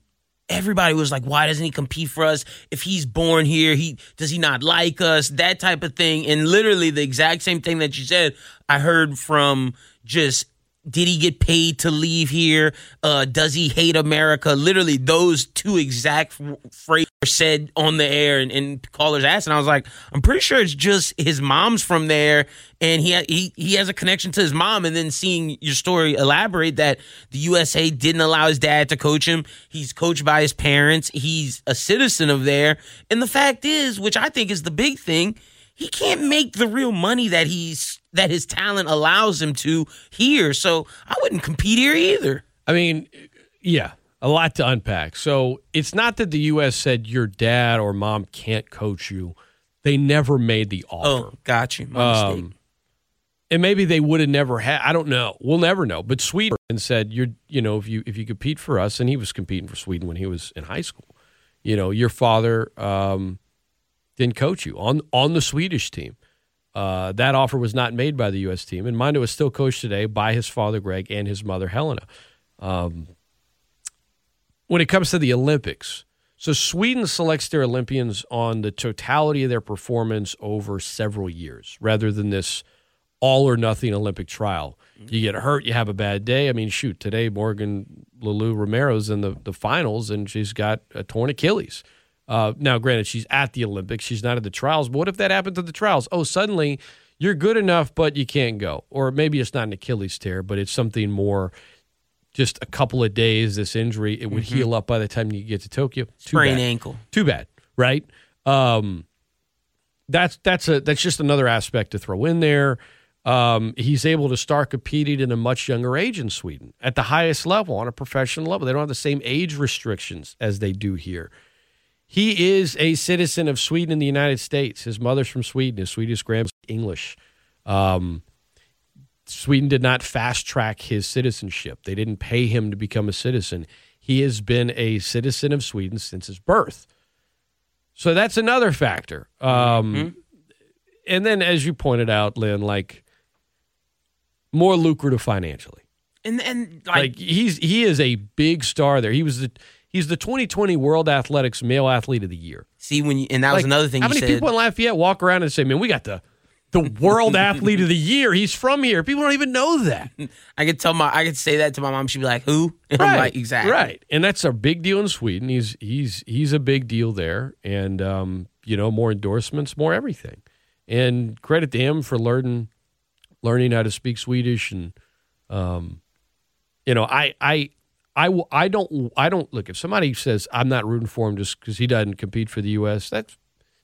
everybody was like why doesn't he compete for us? If he's born here he does he not like us? That type of thing. And literally the exact same thing that you said i heard from just did he get paid to leave here? Uh, does he hate America? Literally, those two exact phrases were said on the air, and, and callers asked, and I was like, I'm pretty sure it's just his mom's from there, and he he he has a connection to his mom. And then seeing your story elaborate that the USA didn't allow his dad to coach him, he's coached by his parents, he's a citizen of there, and the fact is, which I think is the big thing, he can't make the real money that he's that his talent allows him to here. So I wouldn't compete here either. I mean, yeah, a lot to unpack. So it's not that the U.S. said your dad or mom can't coach you. They never made the offer. Oh, got you. My. Um, and maybe they would have never had. I don't know. We'll never know. But Sweden said, "You're, you know, if you if you compete for us," and he was competing for Sweden when he was in high school. You know, your father um, didn't coach you on on the Swedish team. Uh, that offer was not made by the U.S. team, and Mondo is still coached today by his father Greg and his mother Helena. Um, when it comes to the Olympics, so Sweden selects their Olympians on the totality of their performance over several years, rather than this all or nothing Olympic trial. You get hurt, you have a bad day. I mean, shoot, today Morgan LeLeux Romero's in the, the finals and she's got a torn Achilles. Uh, now, granted, she's at the Olympics, she's not at the trials. But what if that happened to the trials? Oh, suddenly you're good enough, but you can't go. Or maybe it's not an Achilles tear, but it's something more. Just a couple of days, this injury, it would heal up by the time you get to Tokyo. Too Sprained ankle. Too bad, right? Um, that's that's a that's just another aspect to throw in there. Um, he's able to start competing at a much younger age in Sweden at the highest level on a professional level. They don't have the same age restrictions as they do here. He is a citizen of Sweden and the United States. His mother's from Sweden. His Swedish grandmother's English. Um, Sweden did not fast track his citizenship. They didn't pay him to become a citizen. He has been a citizen of Sweden since his birth. So that's another factor. Um, And then, as you pointed out, Lyn, like more lucrative financially. And and Like, like, he's he is a big star there. He was the he's the 2020 World Athletics Male Athlete of the Year. see when you, and that was another thing How many said. people in Lafayette walk around and say, "Man, we got the the World Athlete of the Year. He's from here." People don't even know that. [LAUGHS] I could tell my I could say that to my mom. She'd be like, "Who?" And [LAUGHS] I'm like, "Exactly." Right. And that's a big deal in Sweden. He's he's he's a big deal there. And um, you know, more endorsements, more everything. And credit to him for learning learning how to speak Swedish and um you know, I I I, w- I don't I don't look if somebody says I'm not rooting for him just because he doesn't compete for the U.S. That's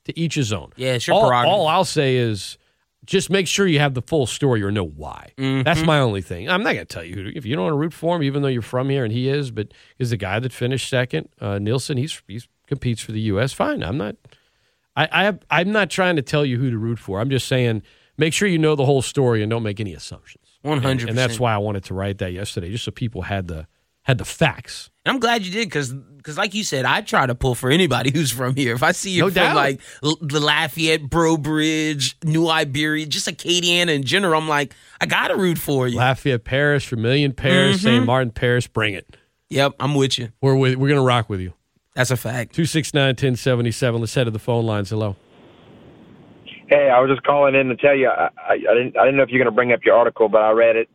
to each his own. Yeah, it's your all, prerogative. all I'll say is just make sure you have the full story or know why. Mm-hmm. That's my only thing. I'm not going to tell you if you don't want to root for him, even though you're from here and he is. But is the guy that finished second, uh, Nilsen? He's he's competes for the U.S. Fine. I'm not. I, I have, I'm not trying to tell you who to root for. I'm just saying make sure you know the whole story and don't make any assumptions. 100%. And that's why I wanted to write that yesterday, just so people had the had the facts. And I'm glad you did because, like you said, I try to pull for anybody [LAUGHS] who's from here. If I see you No from doubt. like L- the Lafayette, Breaux Bridge, New Iberia, just Acadiana in general, I'm like, I gotta root for you. Lafayette Paris, Vermilion Paris, Mm-hmm. St. Martin Paris, bring it. Yep, I'm with you. We're with, we're gonna rock with you. That's a fact. 269 1077. Let's head to the phone lines. Hello. Hey, I was just calling in to tell you I, I, I didn't I didn't know if you're going to bring up your article, but I read it.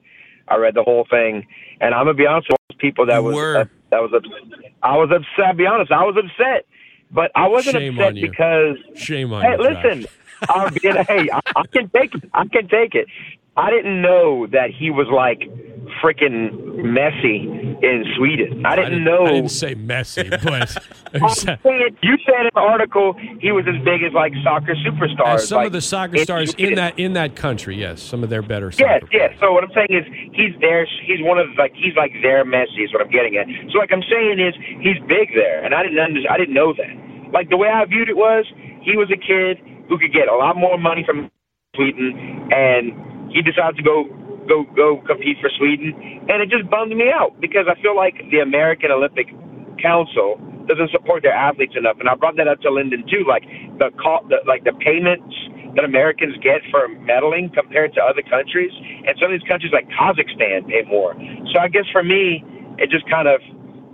I read the whole thing, and I'm gonna be honest with those people that was were. that, was upset. I was upset. I'll be honest, I was upset, but I wasn't Shame upset on you. because Shame on hey, you. Listen, being, hey, I, I can take it. I can take it. I didn't know that he was like freaking Messi in Sweden. I didn't, know. I didn't say Messi, [LAUGHS] but [LAUGHS] [LAUGHS] saying- you said in the article he was as big as like soccer superstars. As some like, of the soccer stars in that in that country, yes, some of their better Yes, yes. players. So what I'm saying is he's there. He's one of like he's like their Messi is what I'm getting at. So like I'm saying is he's big there, and I didn't under, I didn't know that. Like the way I viewed it was he was a kid who could get a lot more money from Sweden, and he decided to go go go compete for Sweden, and it just bummed me out because I feel like the American Olympic Council doesn't support their athletes enough, and I brought that up to Lyndon too. Like the, co- the like the payments that Americans get for medaling compared to other countries, and some of these countries like Kazakhstan pay more. So I guess for me, it just kind of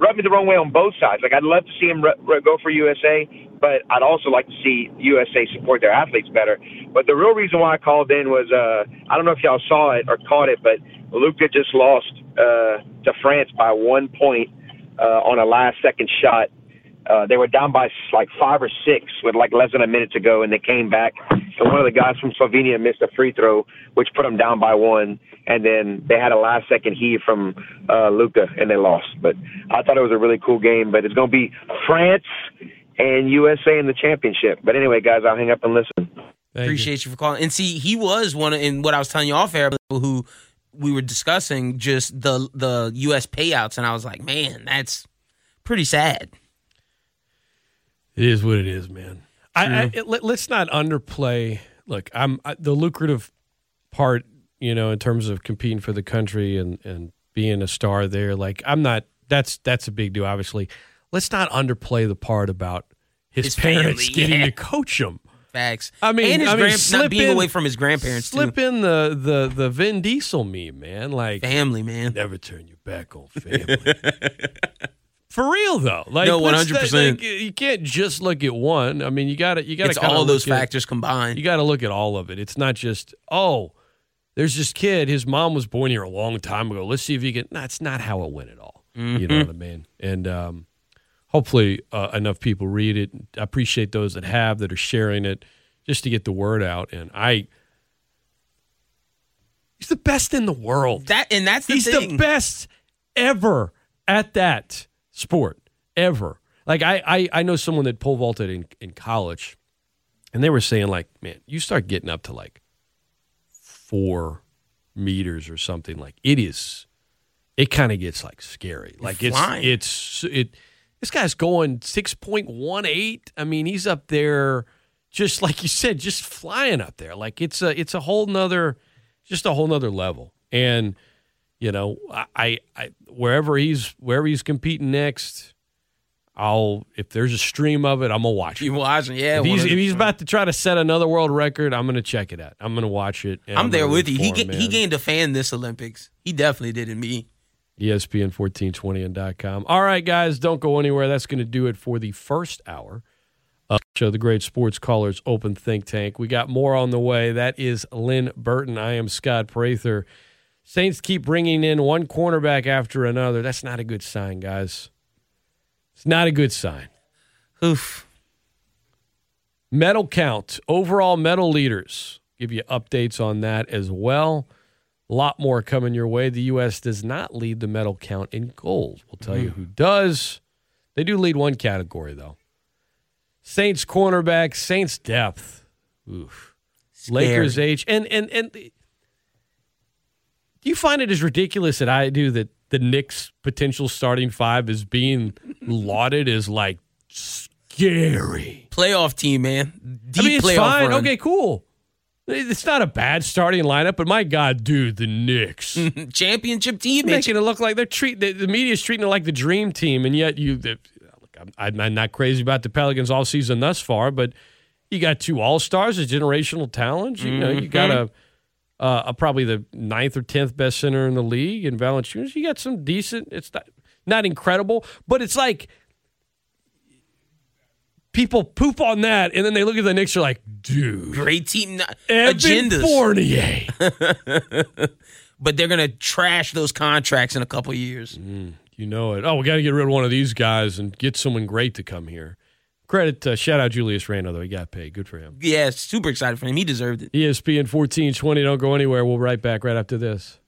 rubbed me the wrong way on both sides. Like I'd love to see him re- re- go for USA, but I'd also like to see USA support their athletes better. But the real reason why I called in was uh, I don't know if y'all saw it or caught it, but Luka just lost uh, to France by one point uh, on a last second shot. Uh, they were down by like five or six with like less than a minute to go, and they came back. And one of the guys from Slovenia missed a free throw, which put them down by one. And then they had a last second heave from uh, Luka, and they lost. But I thought it was a really cool game. But it's going to be France and USA in the championship. But anyway, guys, I'll hang up and listen. Thank. Appreciate you. for calling. And see, he was one of, and what I was telling you off air, who we were discussing just the the U.S. payouts, and I was like, man, that's pretty sad. It is what it is, man. I, I it, let, us not underplay. Look, I'm I, the lucrative part, you know, in terms of competing for the country and and being a star there. Like, I'm not. That's that's a big deal. Obviously, let's not underplay the part about his, His parents family, getting yeah. to coach him. Facts. I mean, and his I mean, grand- slip not being in- away from his grandparents Slip too. in the the the Vin Diesel meme, man. Like, Family, man. never turn your back on family. [LAUGHS] For real though, like No, 100%. you can't just look at one. I mean, you got to you got to It's all those factors combined. You got to look at all of it. It's not just oh, there's this kid. His mom was born here a long time ago. Let's see if he can. That's not how it went at all. You know what I mean? And um, hopefully, uh, enough people read it. I appreciate those that have that are sharing it, just to get the word out. And I, he's the best in the world. that and that's the He's thing. the best ever at that sport ever. Like I, I, I know someone that pole vaulted in, in college, and they were saying like, man, you start getting up to like four meters or something. Like it is, it kind of gets like scary. Like it's it's it. This guy's going six point one eight. I mean, he's up there, just like you said, just flying up there. Like it's a it's a whole nother, just a whole nother level. And you know, I, I, wherever he's wherever he's competing next, I'll if there's a stream of it, I'm gonna watch it. You watching? Yeah. If he's, if he's about to try to set another world record, I'm gonna check it out. I'm gonna watch it. and I'm there with you. He him, he gained a fan this Olympics. He definitely did in me. ESPN 1420 and .com. All right, guys, don't go anywhere. That's going to do it for the first hour of the show, the Great Sports Callers Open Think Tank. We got more on the way. That is Lyn Burton. I am Scott Prather. Saints keep bringing in one cornerback after another. That's not a good sign, guys. It's not a good sign. Oof. Medal count, overall medal leaders. Give you updates on that as well. A lot more coming your way. The U.S. does not lead the medal count in gold. We'll tell you hmm. who does. They do lead one category, though. Saints cornerback, Saints depth. Oof. Lakers age. And, and, and do you find it as ridiculous that I do that the Knicks' potential starting five is being lauded as like scary? Playoff team, man. Deep I mean, it's playoff fine. run. Okay, cool. It's not a bad starting lineup, but my God, dude, the Knicks [LAUGHS] Championship team. making it look like they're treat the, the media's treating it like the dream team, and yet you. The, look, I'm, I'm not crazy about the Pelicans all season thus far, but you got two All Stars, a generational talent. You know, you got mm-hmm. a, uh, probably the ninth or tenth best center in the league in Valanciunas. You got some decent. It's not not incredible, but it's like people poop on that, and then they look at the Knicks. Are like, dude, Great team. Not, agendas. Fournier. [LAUGHS] [LAUGHS] But they're going to trash those contracts in a couple years. You know it. Oh, we got to get rid of one of these guys and get someone great to come here. Credit, uh, shout out Julius Randle, though. He got paid. Good for him. Yeah, super excited for him. He deserved it. ESPN 1420. Don't go anywhere. We'll be right back right after this.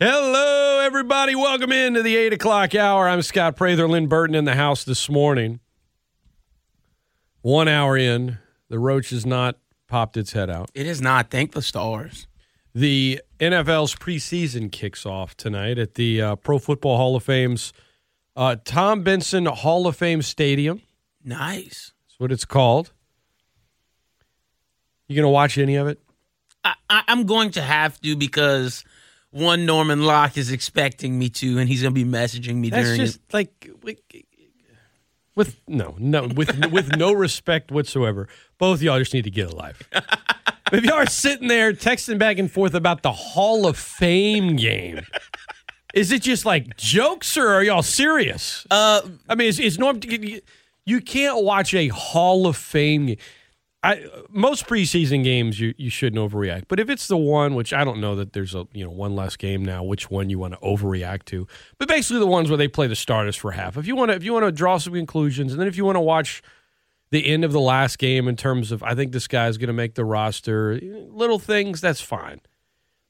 Hello, everybody. Welcome into the 8 o'clock hour. I'm Scott Prather, Lyn Burton in the house this morning. One hour in, the roach has not popped its head out. It is not. Thank the stars. The NFL's preseason kicks off tonight at the uh, Pro Football Hall of Fame's uh, Tom Benson Hall of Fame Stadium. Nice. That's what it's called. You gonna watch any of it? I, I'm going to have to because one Norman Locke is expecting me to, and he's going to be messaging me That's during just it. like with no no with with no [LAUGHS] respect whatsoever. Both of y'all just need to get a life. [LAUGHS] if y'all are sitting there texting back and forth about the Hall of Fame game, is it just like jokes or are y'all serious? Uh, I mean, it's, it's norm. You can't watch a Hall of Fame. game. I most preseason games you you shouldn't overreact, but if it's the one which I don't know that there's a you know one less game now, which one you want to overreact to, but basically the ones where they play the starters for half. If you want to if you want to draw some conclusions, and then if you want to watch the end of the last game in terms of I think this guy's going to make the roster, little things that's fine.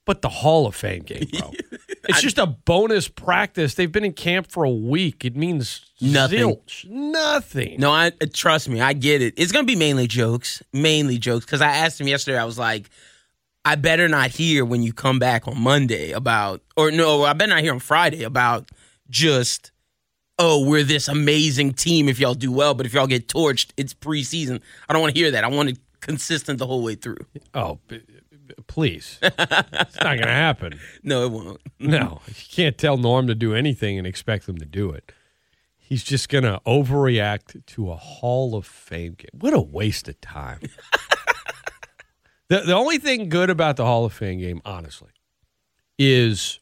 But the Hall of Fame game, bro. [LAUGHS] it's just a bonus practice. They've been in camp for a week. It means Nothing. zilch. Nothing. no, I uh, trust me. I get it. It's going to be mainly jokes, mainly jokes. Because I asked him yesterday. I was like, I better not hear when you come back on Monday about, or no, I better not hear on Friday about just, oh, we're this amazing team if y'all do well, but if y'all get torched, it's preseason. I don't want to hear that. I want it consistent the whole way through. Oh, b- b- please. [LAUGHS] it's not going to happen. No, it won't. No, you can't tell Norm to do anything and expect him to do it. He's just going to overreact to a Hall of Fame game. What a waste of time. [LAUGHS] the, the only thing good about the Hall of Fame game, honestly, is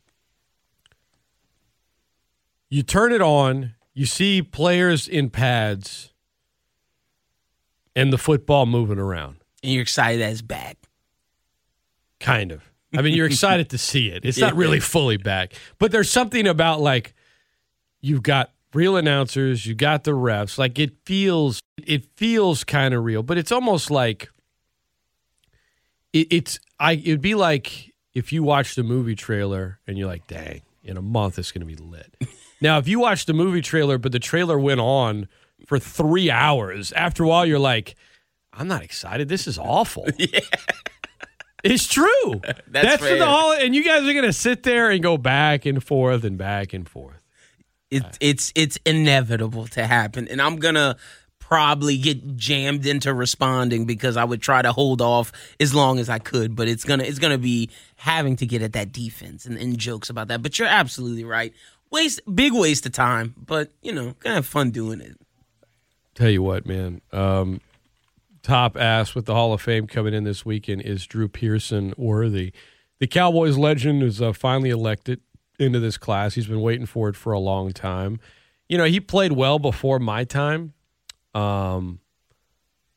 you turn it on, you see players in pads, and the football moving around. And you're excited that it's back. Kind of. I mean, you're excited to see it. It's [LAUGHS] not really fully back, but there's something about like you've got real announcers, you got the refs. Like it feels, it feels kind of real, but it's almost like it, it's. I. It'd be like if you watched a movie trailer and you're like, "Dang, in a month it's going to be lit." Now, if you watched the movie trailer, but the trailer went on for three hours, after a while you're like, "I'm not excited. This is awful." [LAUGHS] yeah. It's true. [LAUGHS] That's for the whole, and you guys are gonna sit there and go back and forth and back and forth. It, it's it's inevitable to happen, and I'm gonna probably get jammed into responding because I would try to hold off as long as I could, but it's gonna it's gonna be having to get at that defense and, and jokes about that. But you're absolutely right. Waste big waste of time, but you know, gonna have fun doing it. Tell you what, man. Um, top ass with the Hall of Fame coming in this weekend is Drew Pearson Worthy. The Cowboys legend is uh, finally elected into this class. He's been waiting for it for a long time. You know, he played well before my time. Um,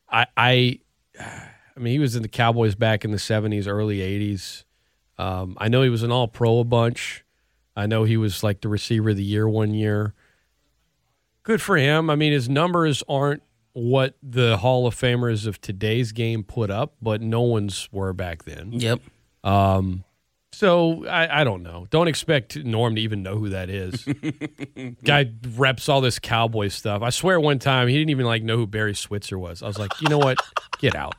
I, I, I mean, he was in the Cowboys back in the '70s, early '80s. Um, I know he was an All Pro a bunch. I know he was like the receiver of the year one year. Good for him. I mean, his numbers aren't what the Hall of Famers of today's game put up, but no one's were back then. Yep. Um, so I, I don't know. Don't expect Norm to even know who that is. [LAUGHS] Guy reps all this cowboy stuff. I swear, one time he didn't even like know who Barry Switzer was. I was like, you know what? Get out.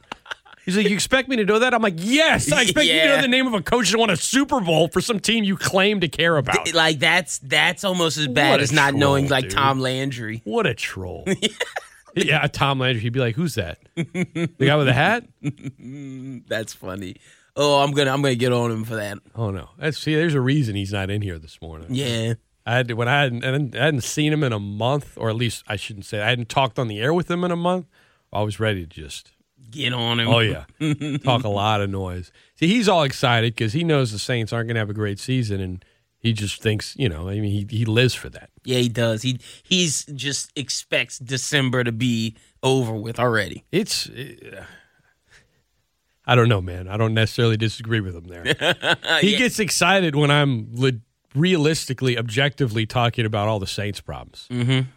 He's like, you expect me to know that? I'm like, yes. I expect you to know the name of a coach that won a Super Bowl for some team you claim to care about. Like that's that's almost as bad as not troll, knowing like dude. Tom Landry. What a troll. [LAUGHS] yeah, Tom Landry. He'd be like, who's that? The guy with the hat? [LAUGHS] That's funny. Oh, I'm gonna I'm gonna get on him for that. Oh no. That's see. There's a reason he's not in here this morning. Yeah. I had to, when I hadn't, I hadn't I hadn't seen him in a month, or at least I shouldn't say I hadn't talked on the air with him in a month. I was ready to just Get on him. oh yeah talk a lot of noise. See, he's all excited because he knows the Saints aren't going to have a great season, and he just thinks you know. I mean, he he lives for that. Yeah, he does. He he's just expects December to be over with already. It's. uh, I don't know, man. I don't necessarily disagree with him there. [LAUGHS] he gets excited when I'm le- realistically, objectively talking about all the Saints' problems. Mm-hmm.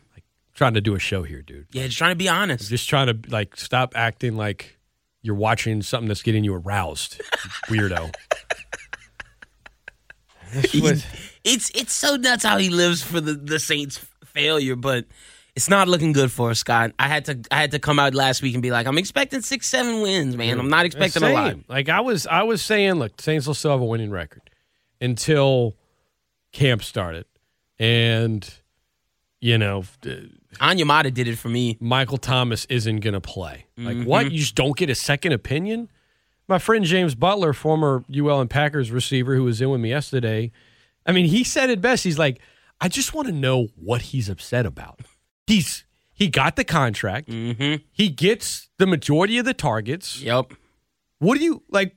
Trying to do a show here, dude. Yeah, just trying to be honest. Just trying to like stop acting like you're watching something that's getting you aroused, [LAUGHS] weirdo. What- It's it's so nuts how he lives for the the Saints' failure, but it's not looking good for us, Scott. I had to I had to come out last week and be like, I'm expecting six seven wins, man. I'm not expecting a lot. Like I was, I was saying, look, Saints will still have a winning record until camp started, and you know, Onyemata did it for me. Michael Thomas isn't going to play. Like Mm-hmm. what? You just don't get a second opinion. My friend James Butler, former UL and Packers receiver, who was in with me yesterday, I mean, he said it best. He's like, I just want to know what he's upset about. He's he got the contract. Mm-hmm. He gets the majority of the targets. Yep. What do you like?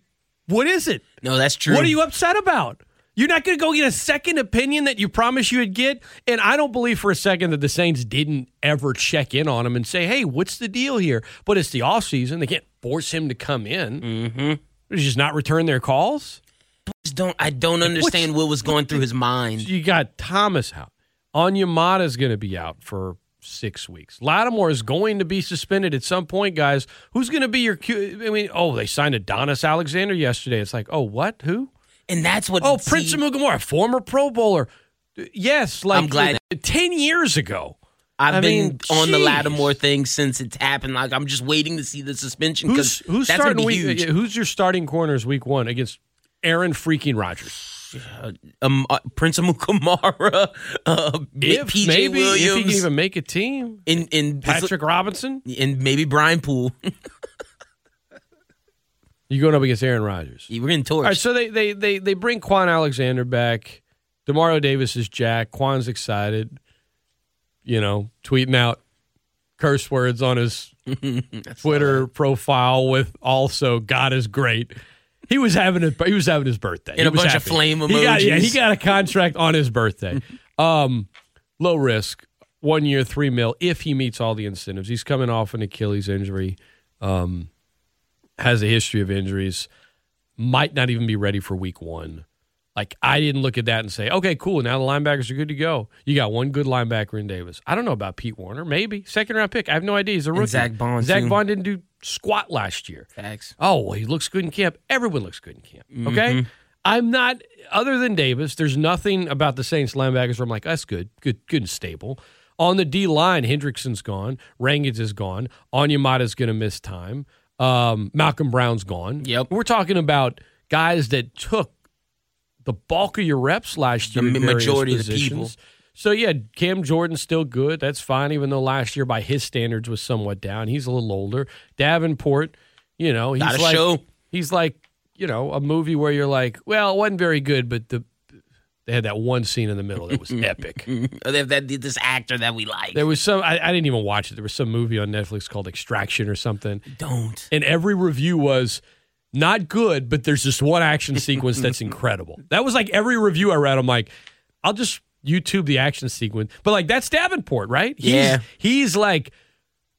What is it? No, that's true. What are you upset about? You're not going to go get a second opinion that you promised you would get. And I don't believe for a second that the Saints didn't ever check in on him and say, hey, what's the deal here? But it's the offseason. They can't force him to come in. Mm-hmm. Just not return their calls. just don't I don't understand what was going through his mind. You got Thomas out. Onyemata is going to be out for six weeks. Lattimore is going to be suspended at some point, guys. Who's going to be your Q? I mean, oh, they signed Adonis Alexander yesterday. It's like, oh, what? Who? And that's what Oh, Prince Amukamara, former Pro Bowler. Yes, like I'm glad- 10 years ago. I've I been mean, on the. Lattimore thing since it's happened. Like I'm just waiting to see the suspension Who's because who's that's starting be week, huge. yeah, Who's your starting corners week one against Aaron freaking Rodgers? [SIGHS] Um, uh, Prince Amukamara, [LAUGHS] uh, If PJ maybe if he can even make a team, and and Patrick Robinson. and maybe Brian Poole. [LAUGHS] You going up against Aaron Rodgers? We're getting torched. All right, so they they they they bring Kwon Alexander back. Demario Davis is jack. Kwon's excited. You know, tweeting out curse words on his [LAUGHS] Twitter profile with also "God is great." He was having a, he was having his birthday And He a was bunch of happy. flame He got, yeah, he got a contract on his birthday. [LAUGHS] um, low risk, one year, three mil if he meets all the incentives. He's coming off an Achilles injury. Um, has a history of injuries. Might not even be ready for week one. Like I didn't look at that and say, okay, cool. Now the linebackers are good to go. You got one good linebacker in Davis. I don't know about Pete Werner. Maybe second round pick. I have no idea. He's a rookie. Zach Baun, Zach. Baun didn't do squat last year. Facts. Oh, well, he looks good in camp. Everyone looks good in camp. Mm-hmm. Okay. I'm not other than Davis. There's nothing about the Saints linebackers where I'm like, that's good, good, good and stable. On the D line, Hendrickson's gone. Rankins is gone. Onyemata's going to miss time. Um, Malcolm Brown's gone. Yep. We're talking about guys that took the bulk of your reps last The year. various majority of the people. So yeah, Cam Jordan's still good. That's fine, even though last year by his standards was somewhat down. He's a little older. Davenport, you know, he's Got a like show. he's like you know a movie where you're like, well, it wasn't very good, but the they had that one scene in the middle that was [LAUGHS] epic. [LAUGHS] They have that this actor that we like. There was some I, I didn't even watch it. There was some movie on Netflix called Extraction or something, Don't. and every review was not good, but there's this one action [LAUGHS] sequence that's incredible. That was like every review I read. I'm like, I'll just YouTube the action sequence. But like that's Davenport, right? He's, Yeah. He's like,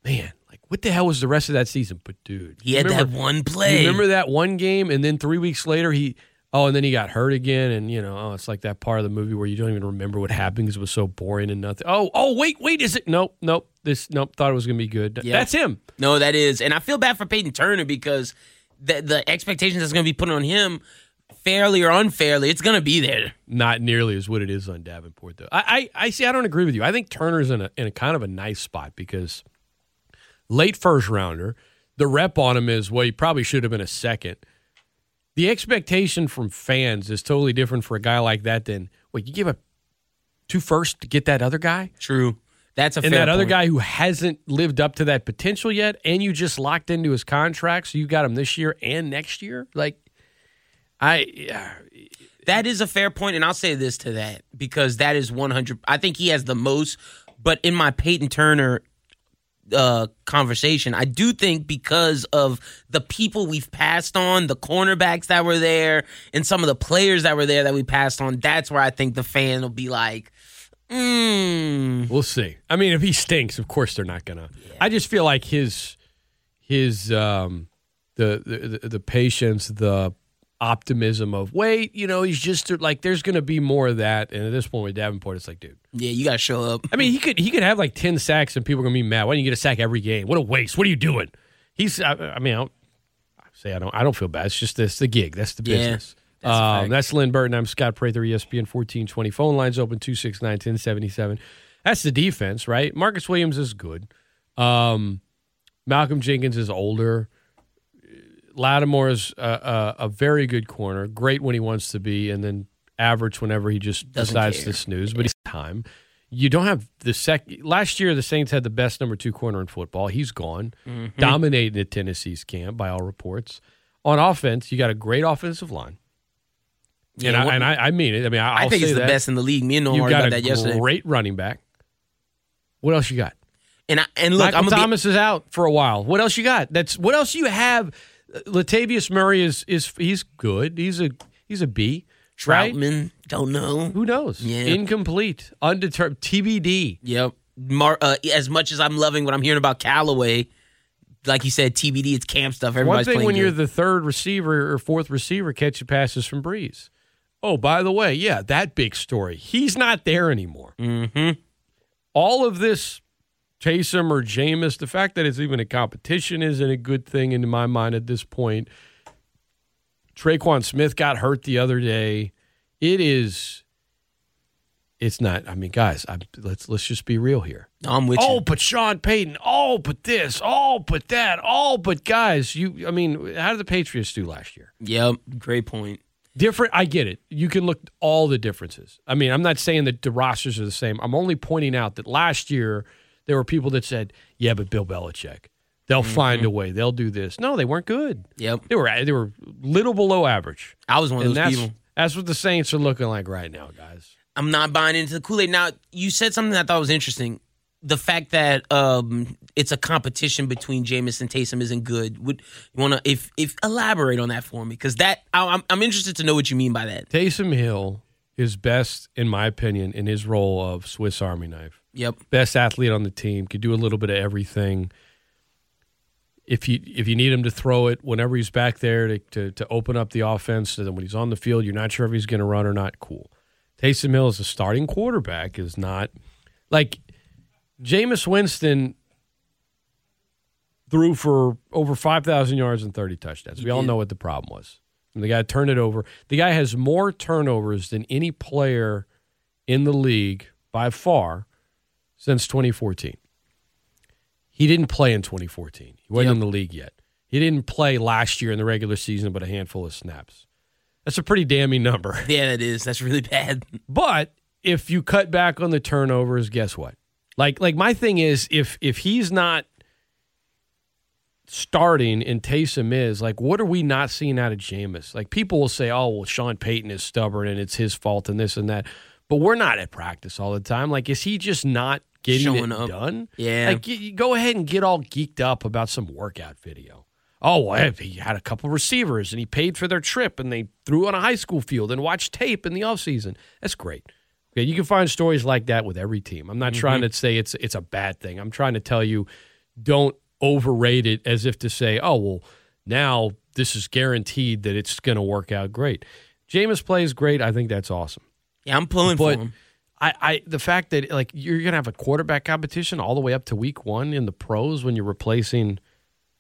man, like what the hell was the rest of that season? But dude, He had remember, that one you play. remember that one game, and then three weeks later he. Oh, and then he got hurt again, and you know, oh, it's like that part of the movie where you don't even remember what happened because it was so boring and nothing. Oh, oh, wait, wait, is it? Nope, nope. This, nope. Thought it was gonna be good. Yeah. That's him. No, that is, and I feel bad for Peyton Turner because the the expectations that's going to be put on him, fairly or unfairly, it's going to be there. not nearly as what it is on Davenport, though. I, I, I see. I don't agree with you. I think Turner's in a in a kind of a nice spot because late first rounder, the rep on him is well, he probably should have been a second. The expectation from fans is totally different for a guy like that than wait, you give up two first to get that other guy, True, that's a and that other guy who hasn't lived up to that potential yet, and you just locked into his contract, so you got him this year and next year. Like, I. yeah, That is a fair point, and I'll say this to that because that is one hundred. I think he has the most, but in my Peyton Turner uh, conversation, I do think because of the people we've passed on, the cornerbacks that were there, and some of the players that were there that we passed on, that's where I think the fan will be like, mm, We'll see. I mean, if he stinks, of course they're not gonna. I just feel like his his um the the, the patience, the optimism of wait, you know, he's just like there's gonna be more of that. And at this point with Davenport, it's like, dude. yeah, you got to show up. I mean, he could he could have like ten sacks and people are gonna be mad. Why don't you get a sack every game? What a waste! What are you doing? He's. I, I mean, I don't I say I don't. I don't feel bad. It's just this the gig. That's the Yeah, business. that's um, that's Lyn Burton. I'm Scott Prather, ESPN 1420. Phone lines open 269 1077. That's the defense, right? Marcus Williams is good. Um, Malcolm Jenkins is older. Lattimore is a, a, a very good corner, great when he wants to be, and then average whenever he just Doesn't decides care. to snooze. But he's time. You don't have the sec. Last year, the Saints had the best number two corner in football. He's gone, Mm-hmm. dominating at Tennessee's camp by all reports. On offense, you got a great offensive line, and, I, what- and I, I mean it. I mean, I, I I'll think it's the that. best in the league. Me and Noah You've argued got about a that yesterday. great running back. What else you got? And I, and look, Michael I'm gonna be- Thomas is out for a while. What else you got? That's what else you have. Latavius Murray is is he's good. He's a he's a B. Right? Trautman, don't know. Who knows? Yeah. Incomplete, undetermined, TBD. Yep. Mar- uh, as much as I'm loving what I'm hearing about Callaway, like you said, TBD, it's camp stuff. One thing when good. you're the third receiver or fourth receiver catching passes from Brees. Oh, by the way, yeah, that big story. He's not there anymore. Mhm. All of this Taysom or Jameis, the fact that it's even a competition isn't a good thing in my mind at this point. Tre'Quan Smith got hurt the other day. It is it's not. I mean, guys, I, let's let's just be real here. I'm with Oh, you. but Sean Payton. Oh, but this. Oh, but that. Oh, but guys, you. I mean, how did the Patriots do last year? Yep, great point. Different. I get it. You can look all the differences. I mean, I'm not saying that the rosters are the same. I'm only pointing out that last year there were people that said, "Yeah, but Bill Belichick, they'll find a way. They'll do this." No, they weren't good. Yep, They were. They were little below average. I was one of And those that's people. that's what the Saints are looking like right now, guys. I'm not buying into the Kool Aid. Now, you said something that I thought was interesting. The fact that um, it's a competition between Jameis and Taysom isn't good. Would you want to if if elaborate on that for me? Because that I'm I'm interested to know what you mean by that. Taysom Hill is best, in my opinion, in his role of Swiss Army knife. Yep. Best athlete on the team, could do a little bit of everything. If you if you need him to throw it whenever he's back there to, to, to open up the offense, so that when he's on the field, you're not sure if he's going to run or not. Cool. Taysom Hill as a starting quarterback is not like Jameis Winston threw for over 5,000 yards and 30 touchdowns. We all know what the problem was. And the guy turned it over. The guy has more turnovers than any player in the league by far since 2014. He didn't play in 2014. He wasn't Yep. in the league yet. He didn't play last year in the regular season, but a handful of snaps. That's a pretty damning number. [LAUGHS] Yeah, that is. That's really bad. But if you cut back on the turnovers, guess what? Like like my thing is if if he's not starting and Taysom is, like what are we not seeing out of Jameis? Like people will say, Oh, well, Sean Payton is stubborn and it's his fault and this and that. But we're not at practice all the time. Like, is he just not getting Showing it up. done? Yeah. Like you, you go ahead and get all geeked up about some workout video. Oh, well, he had a couple receivers and he paid for their trip and they threw on a high school field and watched tape in the offseason. That's great. Okay, you can find stories like that with every team. I'm not trying mm-hmm. to say it's it's a bad thing. I'm trying to tell you don't overrate it as if to say, oh well, now this is guaranteed that it's going to work out great. Jameis plays great. I think that's awesome. Yeah, I'm pulling But for him. I, I the fact that like you're to have a quarterback competition all the way up to week one in the pros when you're replacing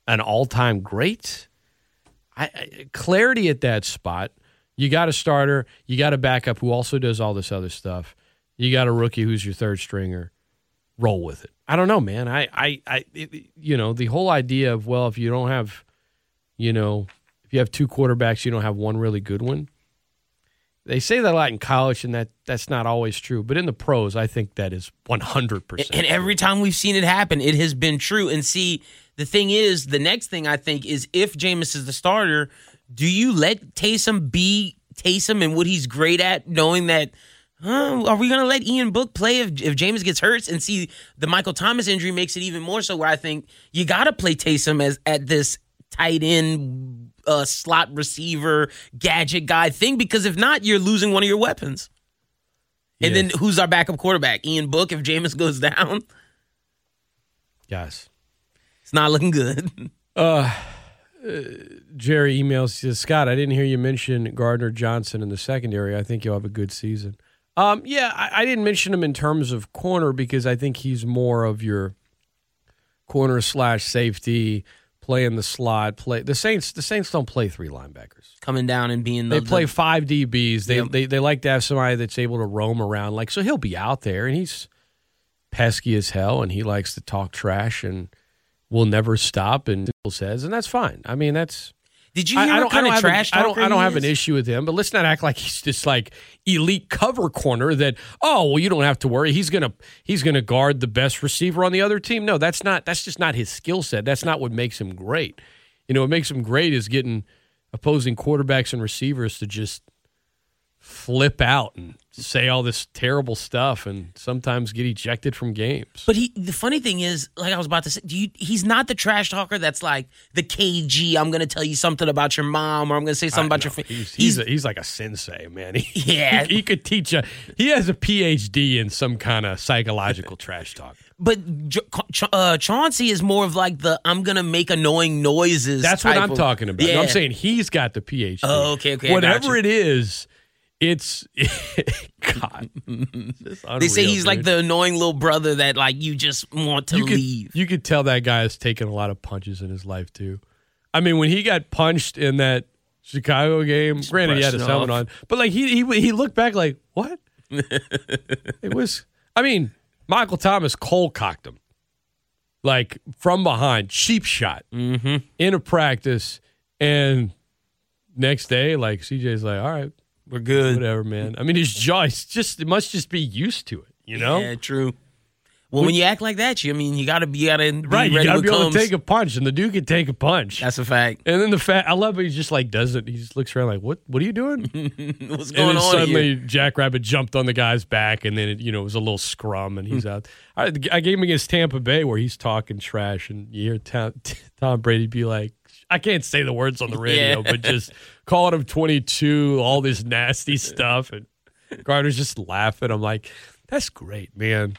an all time great. I, I clarity at that spot. You got a starter. You got a backup who also does all this other stuff. You got a rookie who's your third stringer. Roll with it. I don't know, man. I, I, I it, you know, the whole idea of well, if you don't have, you know, if you have two quarterbacks, you don't have one really good one. They say that a lot in college, and that that's not always true. But in the pros, I think that is one hundred percent. And every time we've seen it happen, it has been true. And see, the thing is, the next thing I think is if Jameis is the starter, do you let Taysom be Taysom and what he's great at, knowing that, huh, are we going to let Ian Book play if, if Jameis gets hurt? And see, the Michael Thomas injury makes it even more so where I think you got to play Taysom as at this tight end, uh, slot receiver, gadget guy thing, because if not, you're losing one of your weapons. And Yeah. then who's our backup quarterback? Ian Book if Jameis [LAUGHS] goes down? Yes. It's not looking good. [LAUGHS] uh Jerry emails says, Scott, I didn't hear you mention Gardner Johnson in the secondary. I think you'll have a good season. Um, yeah, I, I didn't mention him in terms of corner because I think he's more of your corner slash safety, play in the slot. Play the Saints. The Saints don't play three linebackers. Coming down and being the, They play the- five DBs. They, Yep. they they like to have somebody that's able to roam around. Like so, he'll be out there and he's pesky as hell, and he likes to talk trash and will never stop. And says, and that's fine. I mean, that's Did you hear what kind of trash a, I don't, I don't have an issue with him, but let's not act like he's just like elite cover corner. That oh well, you don't have to worry. He's gonna he's gonna guard the best receiver on the other team. No, that's not. That's just not his skill set. That's not what makes him great. You know, what makes him great is getting opposing quarterbacks and receivers to just flip out and say all this terrible stuff, and sometimes get ejected from games. But he, the funny thing is, like I was about to say, do you, he's not the trash talker that's like the KG. I'm going to tell you something about your mom, or I'm going to say something about I your. know. Fa- he's he's, a, he's like a sensei, man. [LAUGHS] He, Yeah. he, he could teach a. He has a PhD in some kind of psychological trash talk. but uh, Chauncey is more of like the I'm going to make annoying noises. That's what I'm of- talking about. Yeah. I'm saying he's got the PhD. Oh, okay, okay, Whatever it is, it's [LAUGHS] God. It's They say unreal, he's like the annoying little brother that like you just want to you could, leave. You could tell that guy has taken a lot of punches in his life too. I mean, when he got punched in that Chicago game, granted he had his helmet on, but like he he he looked back like what? [LAUGHS] it was. I mean, Michael Thomas cold cocked him, like from behind, cheap shot Mm-hmm. in a practice, and next day, like CJ's like, all right, We're good. whatever, man. I mean, his jaw, it's just it must just be used to it, you know. Yeah, true. Well, when you act like that, you I mean you gotta be out be Right, you gotta what be able to take a punch, and the dude can take a punch. That's a fact. and then the fact I love it. He just like does it. He just looks around like, "What? What are you doing?" [LAUGHS] What's and going then on suddenly here? Jackrabbit jumped on the guy's back, and then it, you know it was a little scrum, and he's hmm. out. I, I gave him against Tampa Bay where he's talking trash, and you hear Tom, [LAUGHS] Tom Brady be like, "I can't say the words on the radio, Yeah. but just calling him 22, all this nasty stuff," and Gardner's just laughing. I'm like, "That's great, man."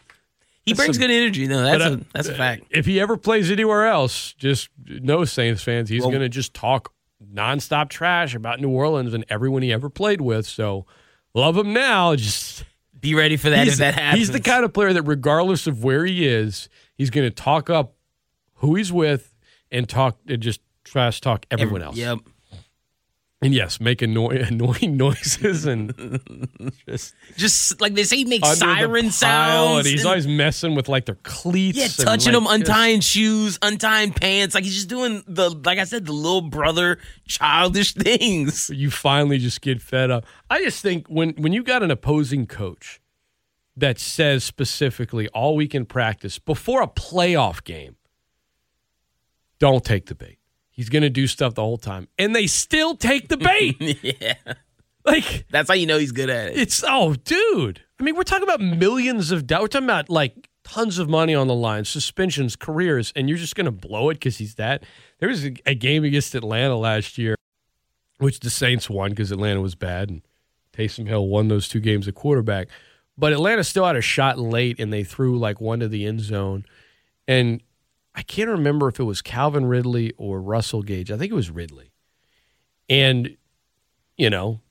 He That's brings some- good energy. though. that's But, a uh, that's a fact. If he ever plays anywhere else, just no Saints fans, he's Well- going to just talk nonstop trash about New Orleans and everyone he ever played with. So love him now. Just Be ready for that if that happens. he's the kind of player that, regardless of where he is, he's going to talk up who he's with and talk and just trash talk everyone else. Yep. And yes, make annoy- [LAUGHS] annoying noises and [LAUGHS] just Just like they say, he makes siren sounds. And he's and- always messing with like their cleats. yeah, and, touching like, them, just- untying shoes, untying pants. Like he's just doing the, like I said, the little brother childish [LAUGHS] things. you finally just get fed up. I just think when when you got an opposing coach that says specifically all week in practice before a playoff game, don't take the bait. He's going to do stuff the whole time, and they still take the bait. [LAUGHS] yeah, like that's how you know he's good at it. it's oh, dude. I mean, we're talking about millions of dollars. We're talking about like tons of money on the line, suspensions, careers, and you're just going to blow it because he's that. There was a, a game against Atlanta last year, which the Saints won because Atlanta was bad, and Taysom Hill won those two games at quarterback. But Atlanta still had a shot late, and they threw like one to the end zone, and I can't remember if it was Calvin Ridley or Russell Gage. I think it was Ridley, and you know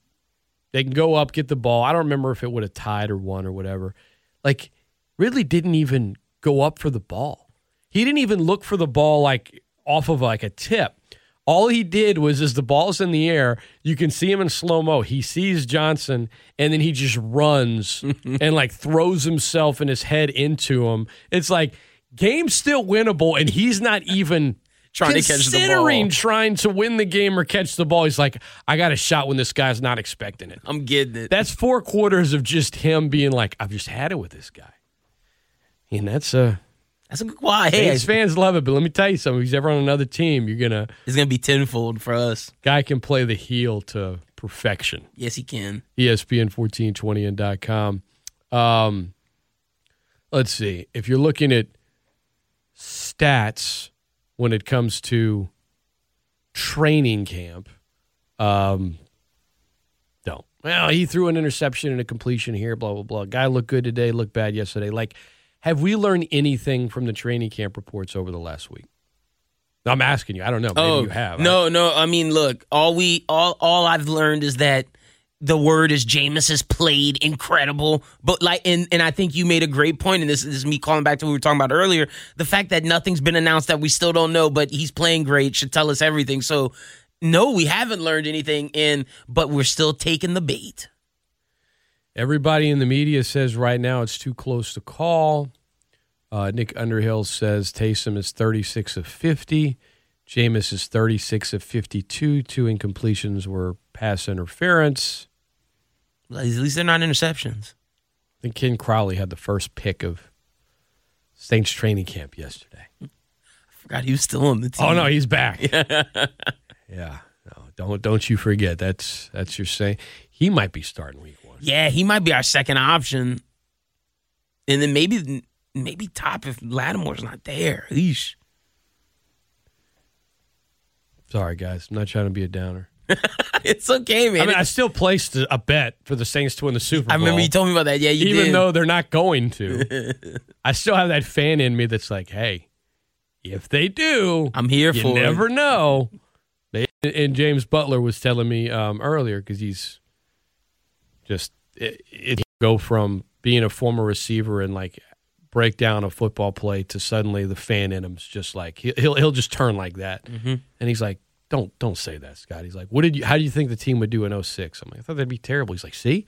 they can go up, get the ball. I don't remember if it would have tied or won or whatever. Like Ridley didn't even go up for the ball. He didn't even look for the ball like off of like a tip. All he did was as the ball's in the air, you can see him in slow mo. He sees Johnson and then he just runs [LAUGHS] and like throws himself and his head into him. It's like game's still winnable and he's not even [LAUGHS] Trying to catch the ball. considering trying to win the game or catch the ball. He's like, I got a shot when this guy's not expecting it. I'm getting it. That's four quarters of just him being like, I've just had it with this guy. And that's uh That's a good. Why? Hey, Saints fans love it, but let me tell you something. If he's ever on another team, you're gonna it's gonna be tenfold for us. guy can play the heel to perfection. Yes, he can. ESPN fourteen twenty and dot com. Um let's see. If you're looking at stats when it comes to training camp, um don't. Well, he threw an interception and a completion here, blah, blah, blah. Guy looked good today, looked bad yesterday. Like, have we learned anything from the training camp reports over the last week? I'm asking you. I don't know. Maybe you have. Oh, No, no. I mean, look, all we all all I've learned is that the word is Jameis has played incredible. But like and, and I think you made a great point, and this, this is me calling back to what we were talking about earlier. The fact that nothing's been announced that we still don't know, but he's playing great should tell us everything. So no, we haven't learned anything in, but we're still taking the bait. Everybody in the media says right now it's too close to call. Uh, Nick Underhill says Taysom is 36 of 50. Jameis is 36 of 52. Two incompletions were pass interference. At least they're not interceptions. I think Ken Crawley had the first pick of Saints training camp yesterday. I forgot he was still on the team. Oh no, he's back. [LAUGHS] yeah. No, don't don't you forget. That's that's your saying. He might be starting week one. Yeah, he might be our second option. And then maybe maybe top if Lattimore's not there. Eesh. Sorry guys, I'm not trying to be a downer. [LAUGHS] It's okay, man. I mean, I still placed a bet for the Saints to win the Super Bowl. I remember you told me about that. Yeah, you even did. though they're not going to. [LAUGHS] I still have that fan in me that's like, hey, if they do, I'm here you for it. never know. They, and James Butler was telling me um, earlier because he's just it, it go from being a former receiver and like break down a football play to suddenly the fan in him's just like he- he'll he'll just turn like that, Mm-hmm. and he's like. Don't don't say that, Scott. He's like, what did you? How do you think the team would do in 06? I'm like, I thought that'd be terrible. He's like, see,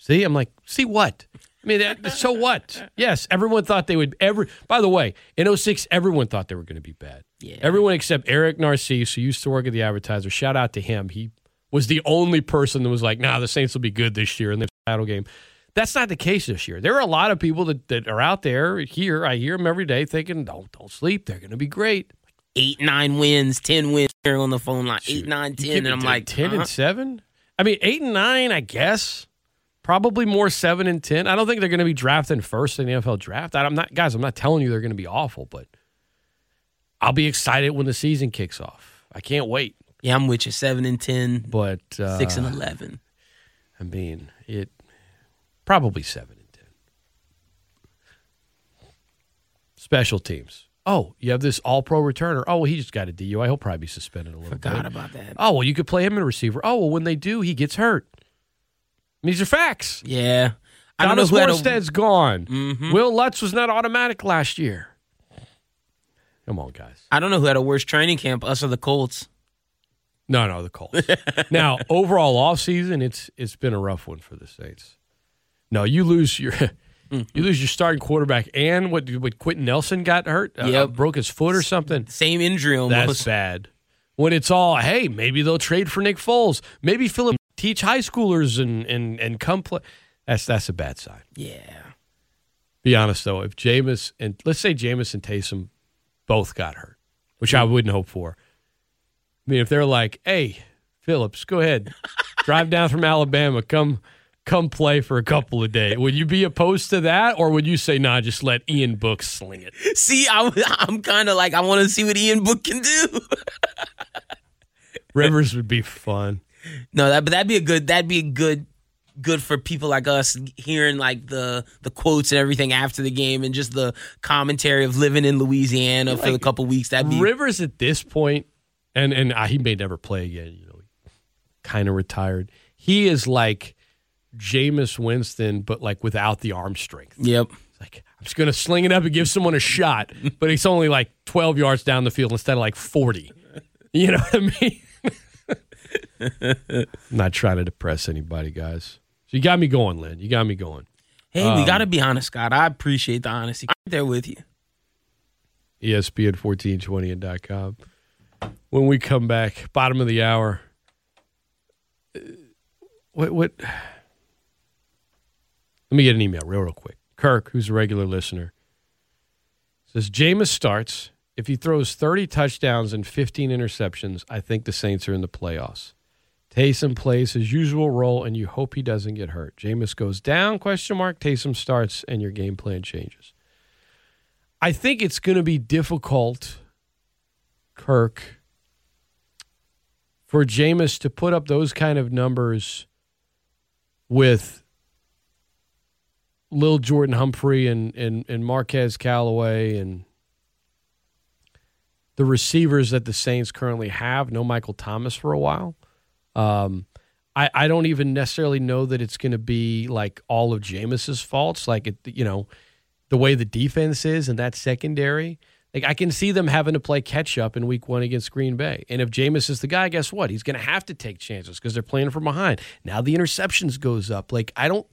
See, I'm like, see what? I mean, that, so what? Yes, everyone thought they would. Every by the way, in 06, everyone thought they were going to be bad. Yeah. Everyone except Eric Narcisse, who used to work at the Advertiser. Shout out to him. He was the only person that was like, "Nah, the Saints will be good this year in the title game." That's not the case this year. There are a lot of people that, that are out there here. I hear them every day thinking, "Don't don't sleep. They're going to be great." Eight, nine wins, ten wins here on the phone line. Eight, nine, ten, and I'm like, 10 uh-huh. and 7 i mean 8 and 9 i guess probably more 7 and 10 i don't think they're going to be drafting first in the nfl draft i'm not guys i'm not telling you they're going to be awful but i'll be excited when the season kicks off i can't wait yeah, I'm with you. Seven and ten, but uh, six and eleven. i mean it probably 7 and 10 special teams oh you have this all-pro returner oh well he just got a dui he'll probably be suspended a little bit Forgot about that. Oh, well, you could play him in a receiver. Oh, well, when they do, he gets hurt. I mean, these are facts. Yeah, I don't know Thomas had a, Morstead's gone. Mhm. Wil Lutz was not automatic last year. Come on, guys. I don't know who had a worse training camp, us or the Colts. No, no, the Colts. [LAUGHS] now, overall offseason, it's it's been a rough one for the Saints. No, you lose your [LAUGHS] you lose your starting quarterback and what what Quenton Nelson got hurt, uh, broke his foot or something. Same injury almost. That's bad. When it's all, hey, maybe they'll trade for Nick Foles. Maybe Philip teach high schoolers and and and come play. That's that's a bad sign. yeah, Be honest though, if Jameis and let's say Jameis and Taysom both got hurt, which I wouldn't hope for. I mean, if they're like, "Hey, Phillips, go ahead, [LAUGHS] drive down from Alabama, come come play for a couple of days," would you be opposed to that, or would you say, "Nah, just let Ian Book sling it"? See, I, [LAUGHS] I'm kind of like I want to see what Ian Book can do. [LAUGHS] Rivers would be fun. no, that but that'd be a good. That'd be a good. Good for people like us hearing like the the quotes and everything after the game and just the commentary of living in Louisiana for a couple weeks. That'd be Rivers at this point, and and uh, he may never play again. You know, kind of retired. He is like Jameis Winston, but like without the arm strength. yep. It's like I'm just gonna sling it up and give someone a shot, but it's only like 12 yards down the field instead of like 40. You know what I mean? I'm [LAUGHS] not trying to depress anybody, guys. So you got me going, Lyn. You got me going. Hey, we got to be honest, Scott. I appreciate the honesty. I'm there with you. E ESPN1420.com. When we come back, bottom of the hour. uh, What? What? Let me get an email real, real quick. Kirk, who's a regular listener, says Jameis starts. If he throws 30 touchdowns and 15 interceptions, I think the Saints are in the playoffs. Taysom plays his usual role, and you hope he doesn't get hurt. Jameis goes down? Question mark. Taysom starts, and your game plan changes. I think it's going to be difficult, Kirk, for Jameis to put up those kind of numbers with Lil Jordan Humphrey and, and, and Marquez Callaway and the receivers that the Saints currently have. No Michael Thomas for a while. Um, I, I don't even necessarily know that it's going to be like all of Jameis's faults. Like, it, you know, the way the defense is and that secondary. Like I can see them having to play catch up in week one against Green Bay. And if Jameis is the guy, guess what? He's going to have to take chances because they're playing from behind. Now the interceptions goes up. Like I don't.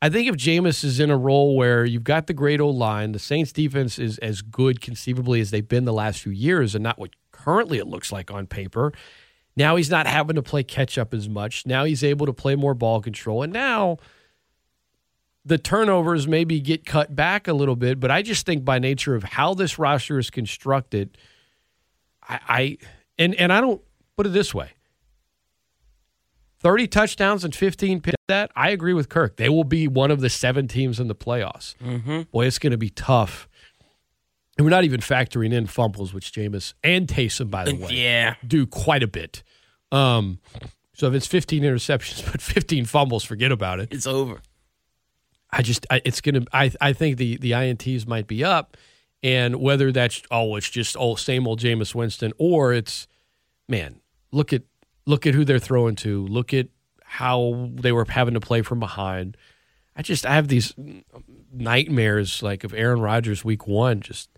I think if Jameis is in a role where you've got the great old line, the Saints defense is as good conceivably as they've been the last few years, and not what currently it looks like on paper. Now he's not having to play catch up as much. Now he's able to play more ball control, and now the turnovers maybe get cut back a little bit, but I just think by nature of how this roster is constructed, I, I and and I don't put it this way. 30 touchdowns and 15 picks. That I agree with Kirk. They will be one of the seven teams in the playoffs. Mm-hmm. Boy, it's going to be tough. And we're not even factoring in fumbles, which Jameis and Taysom, by the way, Yeah. do quite a bit. Um, so if it's 15 interceptions [LAUGHS] but 15 fumbles, forget about it. It's over. I just I, it's gonna I I think the the ints might be up, and whether that's oh it's just oh same old Jameis Winston or it's man look at look at who they're throwing to look at how they were having to play from behind. I just I have these nightmares like of Aaron Rodgers week one just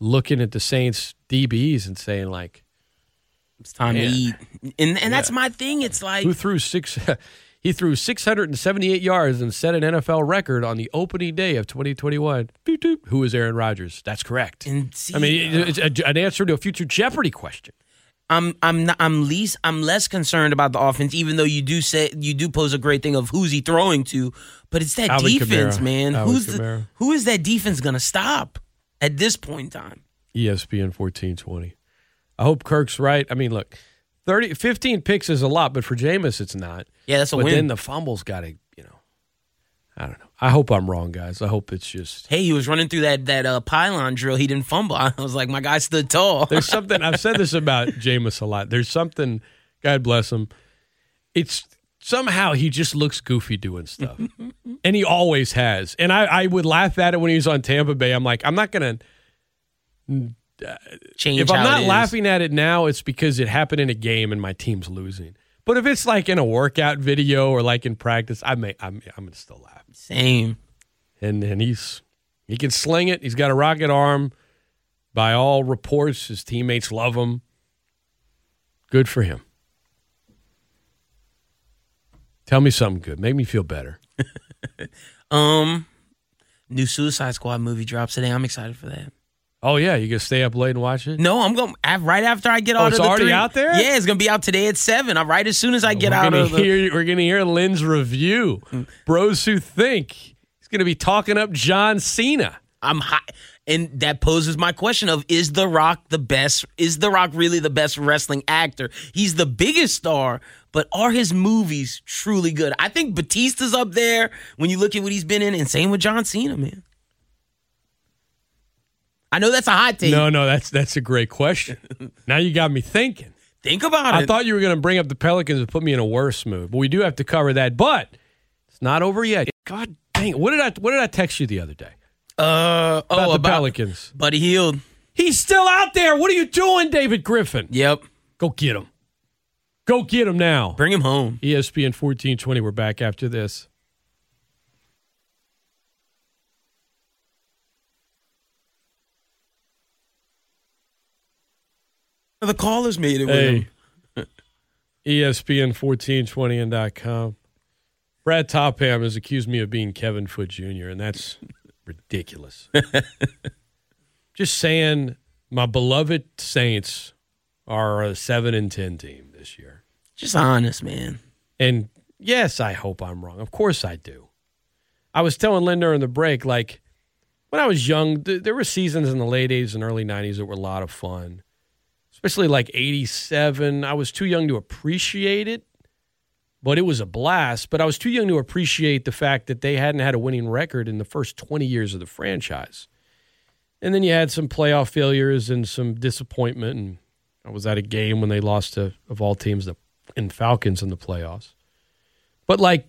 looking at the Saints DBs and saying like It's time Yeah. to eat. And and that's Yeah. my thing. It's like who threw six [LAUGHS] He threw 678 yards and set an NFL record on the opening day of 2021. Doot, doot. Who is Aaron Rodgers? That's correct. And see, I mean, it's a, an answer to a future Jeopardy question. I'm I'm not, I'm least I'm less concerned about the offense, even though you do say you do pose a great thing of who's he throwing to, but it's that Alvin defense, Kamara. man. Alvin who's the, who is that defense gonna stop at this point in time? ESPN 1420. I hope Kirk's right. I mean, look, 30, 15 picks is a lot, but for Jameis, it's not. Yeah, that's a but win. then the fumbles got to, you know, I don't know. I hope I'm wrong, guys. I hope it's just. hey, he was running through that that uh, pylon drill. He didn't fumble. [LAUGHS] I was like, my guy stood tall. [LAUGHS] There's something I've said this about Jameis a lot. There's something, God bless him. It's somehow he just looks goofy doing stuff, [LAUGHS] and he always has. And I, I would laugh at it when he was on Tampa Bay. I'm like, I'm not gonna. Change. If I'm not laughing at it now, it's because it happened in a game and my team's losing. But if it's like in a workout video or like in practice, I may I'm I'm gonna still laugh. Same. And and he's he can sling it. He's got a rocket arm. By all reports, his teammates love him. Good for him. Tell me something good. Make me feel better. [LAUGHS] Um, new Suicide Squad movie drops today. I'm excited for that. Oh yeah, you gonna stay up late and watch it? No, I'm going right after I get Oh, out it's of the already three- out there? Yeah, it's gonna be out today at seven. I'm right as soon as I get we're out of the. we're gonna hear Lyn's review. Mm. Bros who think he's gonna be talking up John Cena. I'm high, and that poses my question of: Is The Rock the best? Is The Rock really the best wrestling actor? He's the biggest star, but are his movies truly good? I think Batista's up there when you look at what he's been in, and same with John Cena, man. I know that's a hot take. No, no, that's that's a great question. [LAUGHS] now you got me thinking. Think about I it. I thought you were going to bring up the Pelicans and put me in a worse mood, but we do have to cover that. But it's not over yet. God dang it! What did I what did I text you the other day uh, about oh, the about Pelicans? Buddy Hield. He's still out there. What are you doing, David Griffin? Yep, Go get him. Go get him now. bring him home. ESPN fourteen twenty. We're back after this. The callers made it with him. Hey, [LAUGHS] ESPN fourteen twenty and dot com. Brad Topham has accused me of being Kevin Foot Jr., and that's ridiculous. [LAUGHS] Just saying, my beloved Saints are a seven and ten team this year. Just honest, man. And yes, I hope I'm wrong. Of course I do. I was telling Linda in the break, like when I was young, th- there were seasons in the late 80s and early 90s that were a lot of fun, especially like 87. I was too young to appreciate it, but it was a blast. But I was too young to appreciate the fact that they hadn't had a winning record in the first 20 years of the franchise. And then you had some playoff failures and some disappointment. And I was at a game when they lost to, of all teams, the in Falcons in the playoffs. But like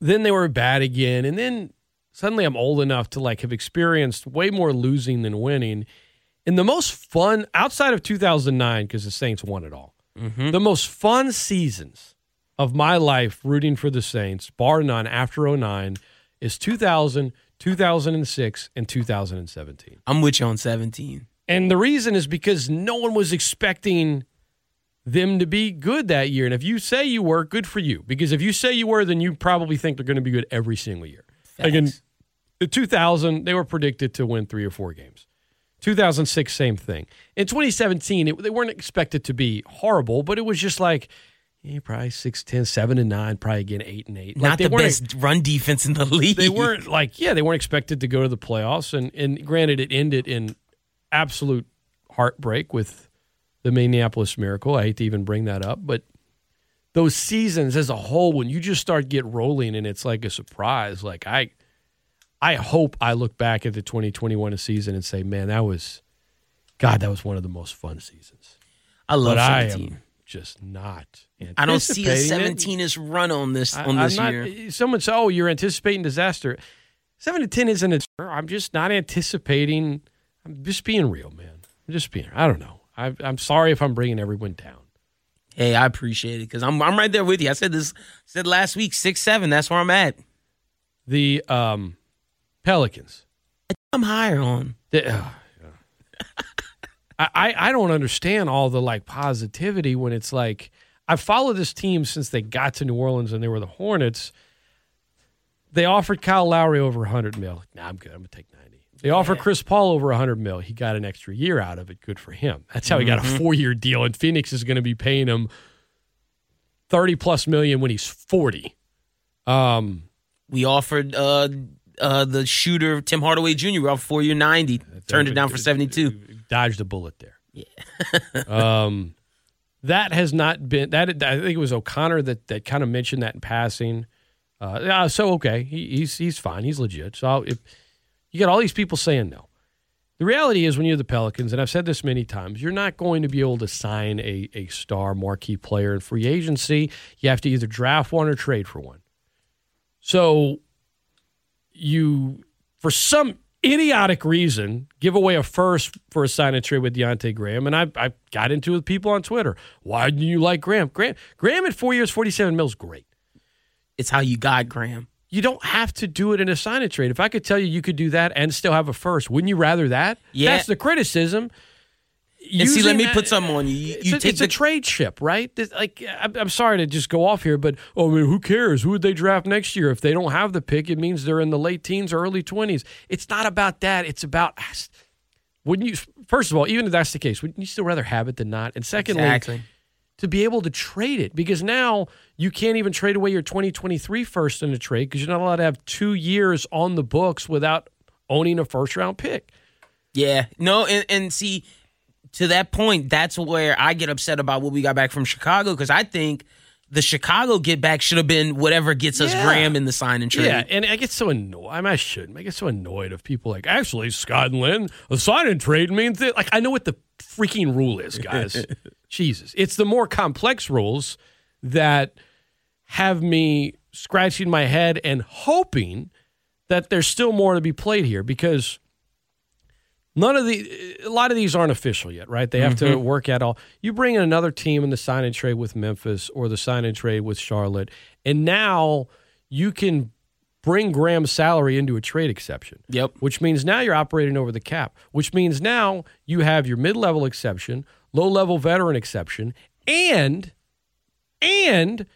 then they were bad again and then suddenly I'm old enough to like have experienced way more losing than winning. And the most fun outside of 2009 because the Saints won it all. Mm-hmm. The most fun seasons of my life rooting for the Saints, bar none after 09 is 2000, 2006 and 2017. I'm with you on 17. And the reason is because no one was expecting them to be good that year. And if you say you were, good for you. Because if you say you were, then you probably think they're going to be good every single year. Like in the 2000, they were predicted to win three or four games. 2006, same thing. In 2017, it, they weren't expected to be horrible, but it was just like, yeah, probably 6, 10, 7, and 9, probably again 8 and 8. Like, Not they the best run defense in the league. they weren't like yeah they weren't expected to go to the playoffs and and granted it ended in absolute heartbreak with the Minneapolis Miracle I hate to even bring that up but those seasons as a whole when you just start get rolling and it's like a surprise like I I hope I look back at the 2021 season and say man that was god that was one of the most fun seasons I love but I am just not I don't see a 17 is run on this I- on this not, year. Someone said, "Oh, you're anticipating disaster." Seven to ten isn't. A, I'm just not anticipating. I'm just being real, man. I'm just being. I don't know. I, I'm sorry if I'm bringing everyone down. Hey, I appreciate it because I'm I'm right there with you. I said this said last week six seven. That's where I'm at. The um, Pelicans. I'm higher on. The, uh, [LAUGHS] I, I I don't understand all the like positivity when it's like I've followed this team since they got to New Orleans and they were the Hornets. They offered Kyle Lowry over 100 mil. Nah, I'm good. I'm gonna take 90. They offered Chris Paul over 100 mil. He got an extra year out of it. Good for him. That's how he got a Mm-hmm. four year deal. And Phoenix is going to be paying him 30 plus million when he's 40. Um, We offered uh, uh, the shooter Tim Hardaway Jr. Offered four year ninety. Turned it down for seventy two. dodged a bullet there. Yeah. [LAUGHS] um, that has not been that. I think it was O'Connor that that kind of mentioned that in passing. Uh, so okay, he, he's he's fine. He's legit. So if you got all these people saying no, the reality is when you're the Pelicans, and I've said this many times, you're not going to be able to sign a a star marquee player in free agency. You have to either draft one or trade for one. So you, for some idiotic reason, give away a first for a sign and trade with Devonte' Graham. And I, I got into it with people on Twitter. Why do you like Graham? Graham, Graham at four years, 47 mil is great. It's how you got Graham. You don't have to do it in a sign and trade. If I could tell you you could do that and still have a first, wouldn't you rather that? Yeah. That's the criticism. And see, let me that- put something on you. You, it's, you a, it's the a trade ship, right? This- Like, I'm, I'm sorry to just go off here, but oh, I mean, who cares? Who would they draft next year? If they don't have the pick, it means they're in the late teens or early 20s. It's not about that. It's about wouldn't you? First of all, even if that's the case, wouldn't you still rather have it than not? And secondly, exactly. to be able to trade it because now you can't even trade away your 2023 first in a trade because you're not allowed to have two years on the books without owning a first round pick. Yeah. No, and, and see, to that point, that's where I get upset about what we got back from Chicago because I think the Chicago get back should have been whatever gets us Yeah. Graham in the sign and trade. Yeah, and I get so annoyed. I, mean, I shouldn't. I get so annoyed of people like, actually, Scott and Lyn, a sign and trade means that. Like, I know what the freaking rule is, guys. [LAUGHS] Jesus. It's the more complex rules that have me scratching my head and hoping that there's still more to be played here because none of the a lot of these aren't official yet, right? They have to mm-hmm. work out all. You bring in another team in the sign and trade with Memphis or the sign and trade with Charlotte, and now you can bring Graham's salary into a trade exception. Yep. Which means now you're operating over the cap, which means now you have your mid-level exception, low-level veteran exception, and and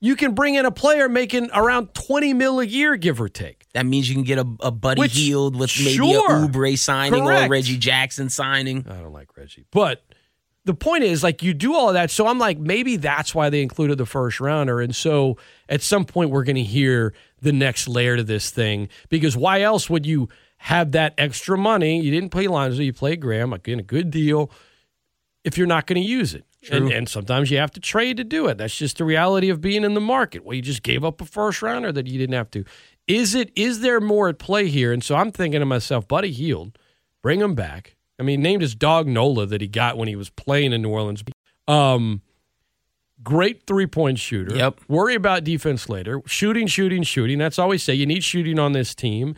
you can bring in a player making around 20 mil a year give or take. That means you can get a, a Buddy Which- Hield with maybe sure. a Oubre signing or a Reggie Jackson signing. I don't like Reggie. But the point is, like, you do all of that. So I'm like, maybe that's why they included the first rounder. And so at some point, we're going to hear the next layer to this thing because why else would you have that extra money? You didn't play Lonzo, you played Graham, again, a good deal, if you're not going to use it. And, and sometimes you have to trade to do it. That's just the reality of being in the market. Well, you just gave up a first rounder that you didn't have to. Is it? Is there more at play here? And so I'm thinking to myself, Buddy Hield, bring him back. I mean, named his dog Nola that he got when he was playing in New Orleans. Um, great three point shooter. Yep. Worry about defense later. Shooting, shooting, shooting. That's all we say. You need shooting on this team.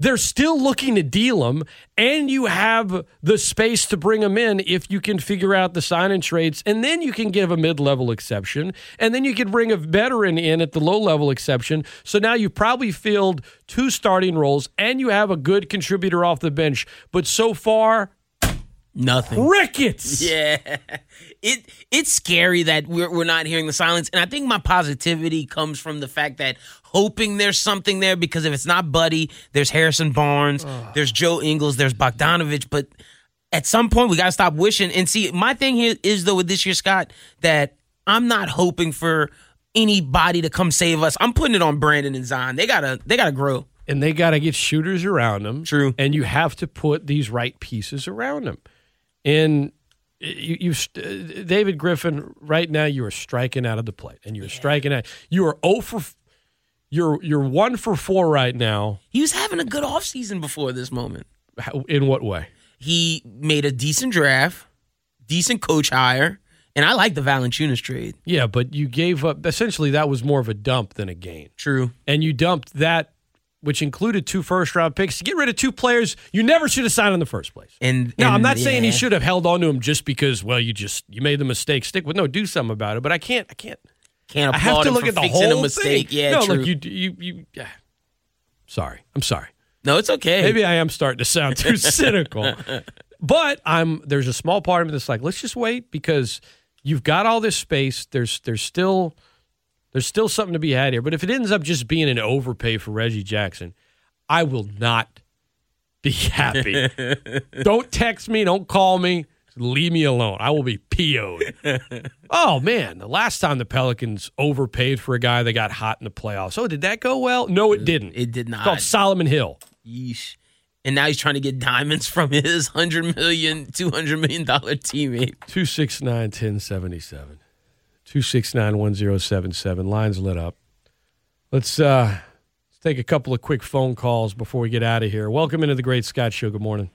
They're still looking to deal him, and you have the space to bring him in if you can figure out the sign and trades, and then you can give a mid level exception, and then you can bring a veteran in at the low level exception. So now you've probably filled two starting roles, and you have a good contributor off the bench. But so far, Nothing. crickets. [LAUGHS] Yeah, it it's scary that we're we're not hearing the silence, and I think my positivity comes from the fact that hoping there's something there because if it's not Buddy, there's Harrison Barnes, there's Joe Ingles, there's Bogdanovich, but at some point we gotta stop wishing. And see, my thing here is though with this year, Scott, that I'm not hoping for anybody to come save us. I'm putting it on Brandon and Zion. They gotta they gotta grow. and they got to get shooters around them. True. And you have to put these right pieces around them. And you, you st- uh, David Griffin, right now you are striking out of the plate, and you're striking out. You are zero for. You're you're one for four right now. He was having a good offseason before this moment. How- In what way? he made a decent draft, decent coach hire, and I like the Valanciunas trade. Yeah, but you gave up. Essentially, that was more of a dump than a gain, True. and you dumped that, which included two first round picks to get rid of two players you never should have signed in the first place. And No, I'm and, not saying he yeah. should have held on to him just because, well, you just you made the mistake. Stick with no, do something about it. But I can't, I can't. Can't I have to look at the whole a mistake. thing. Yeah, no, true. look, you, you, you. Yeah. Sorry, I'm sorry. no, it's okay. Maybe I am starting to sound too [LAUGHS] cynical, but I'm. There's a small part of me that's like, let's just wait because you've got all this space. There's there's still there's still something to be had here. But if it ends up just being an overpay for Reggie Jackson, I will not be [LAUGHS] happy. [LAUGHS] don't text me. Don't call me. Leave me alone. I will be PO'd. [LAUGHS] oh, man. The last time the Pelicans overpaid for a guy, they got hot in the playoffs. Oh, did that go well? No, it didn't. It did It's called not. Solomon Hill. Yeesh. And now he's trying to get diamonds from his 100 million, 200 million dollar teammate. 269 1077. 269 1077. Lines lit up. Let's uh let's take a couple of quick phone calls before we get out of here. Welcome into the Great Scott Show. Good morning.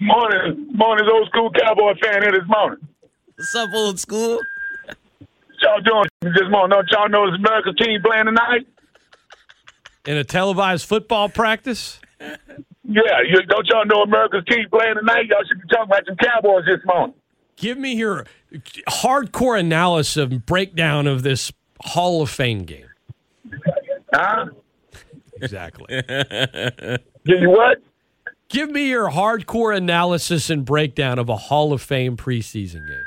Morning, morning, old school cowboy fan here this morning. What's up, old school? What y'all doing [LAUGHS] this morning? Don't y'all know this America's team playing tonight? In a televised football practice? Yeah, you, don't y'all know America's team playing tonight? Y'all should be talking about some Cowboys this morning. Give me your hardcore analysis and breakdown of this Hall of Fame game. Huh? Exactly. [LAUGHS] Give you what? Give me your hardcore analysis and breakdown of a Hall of Fame preseason game.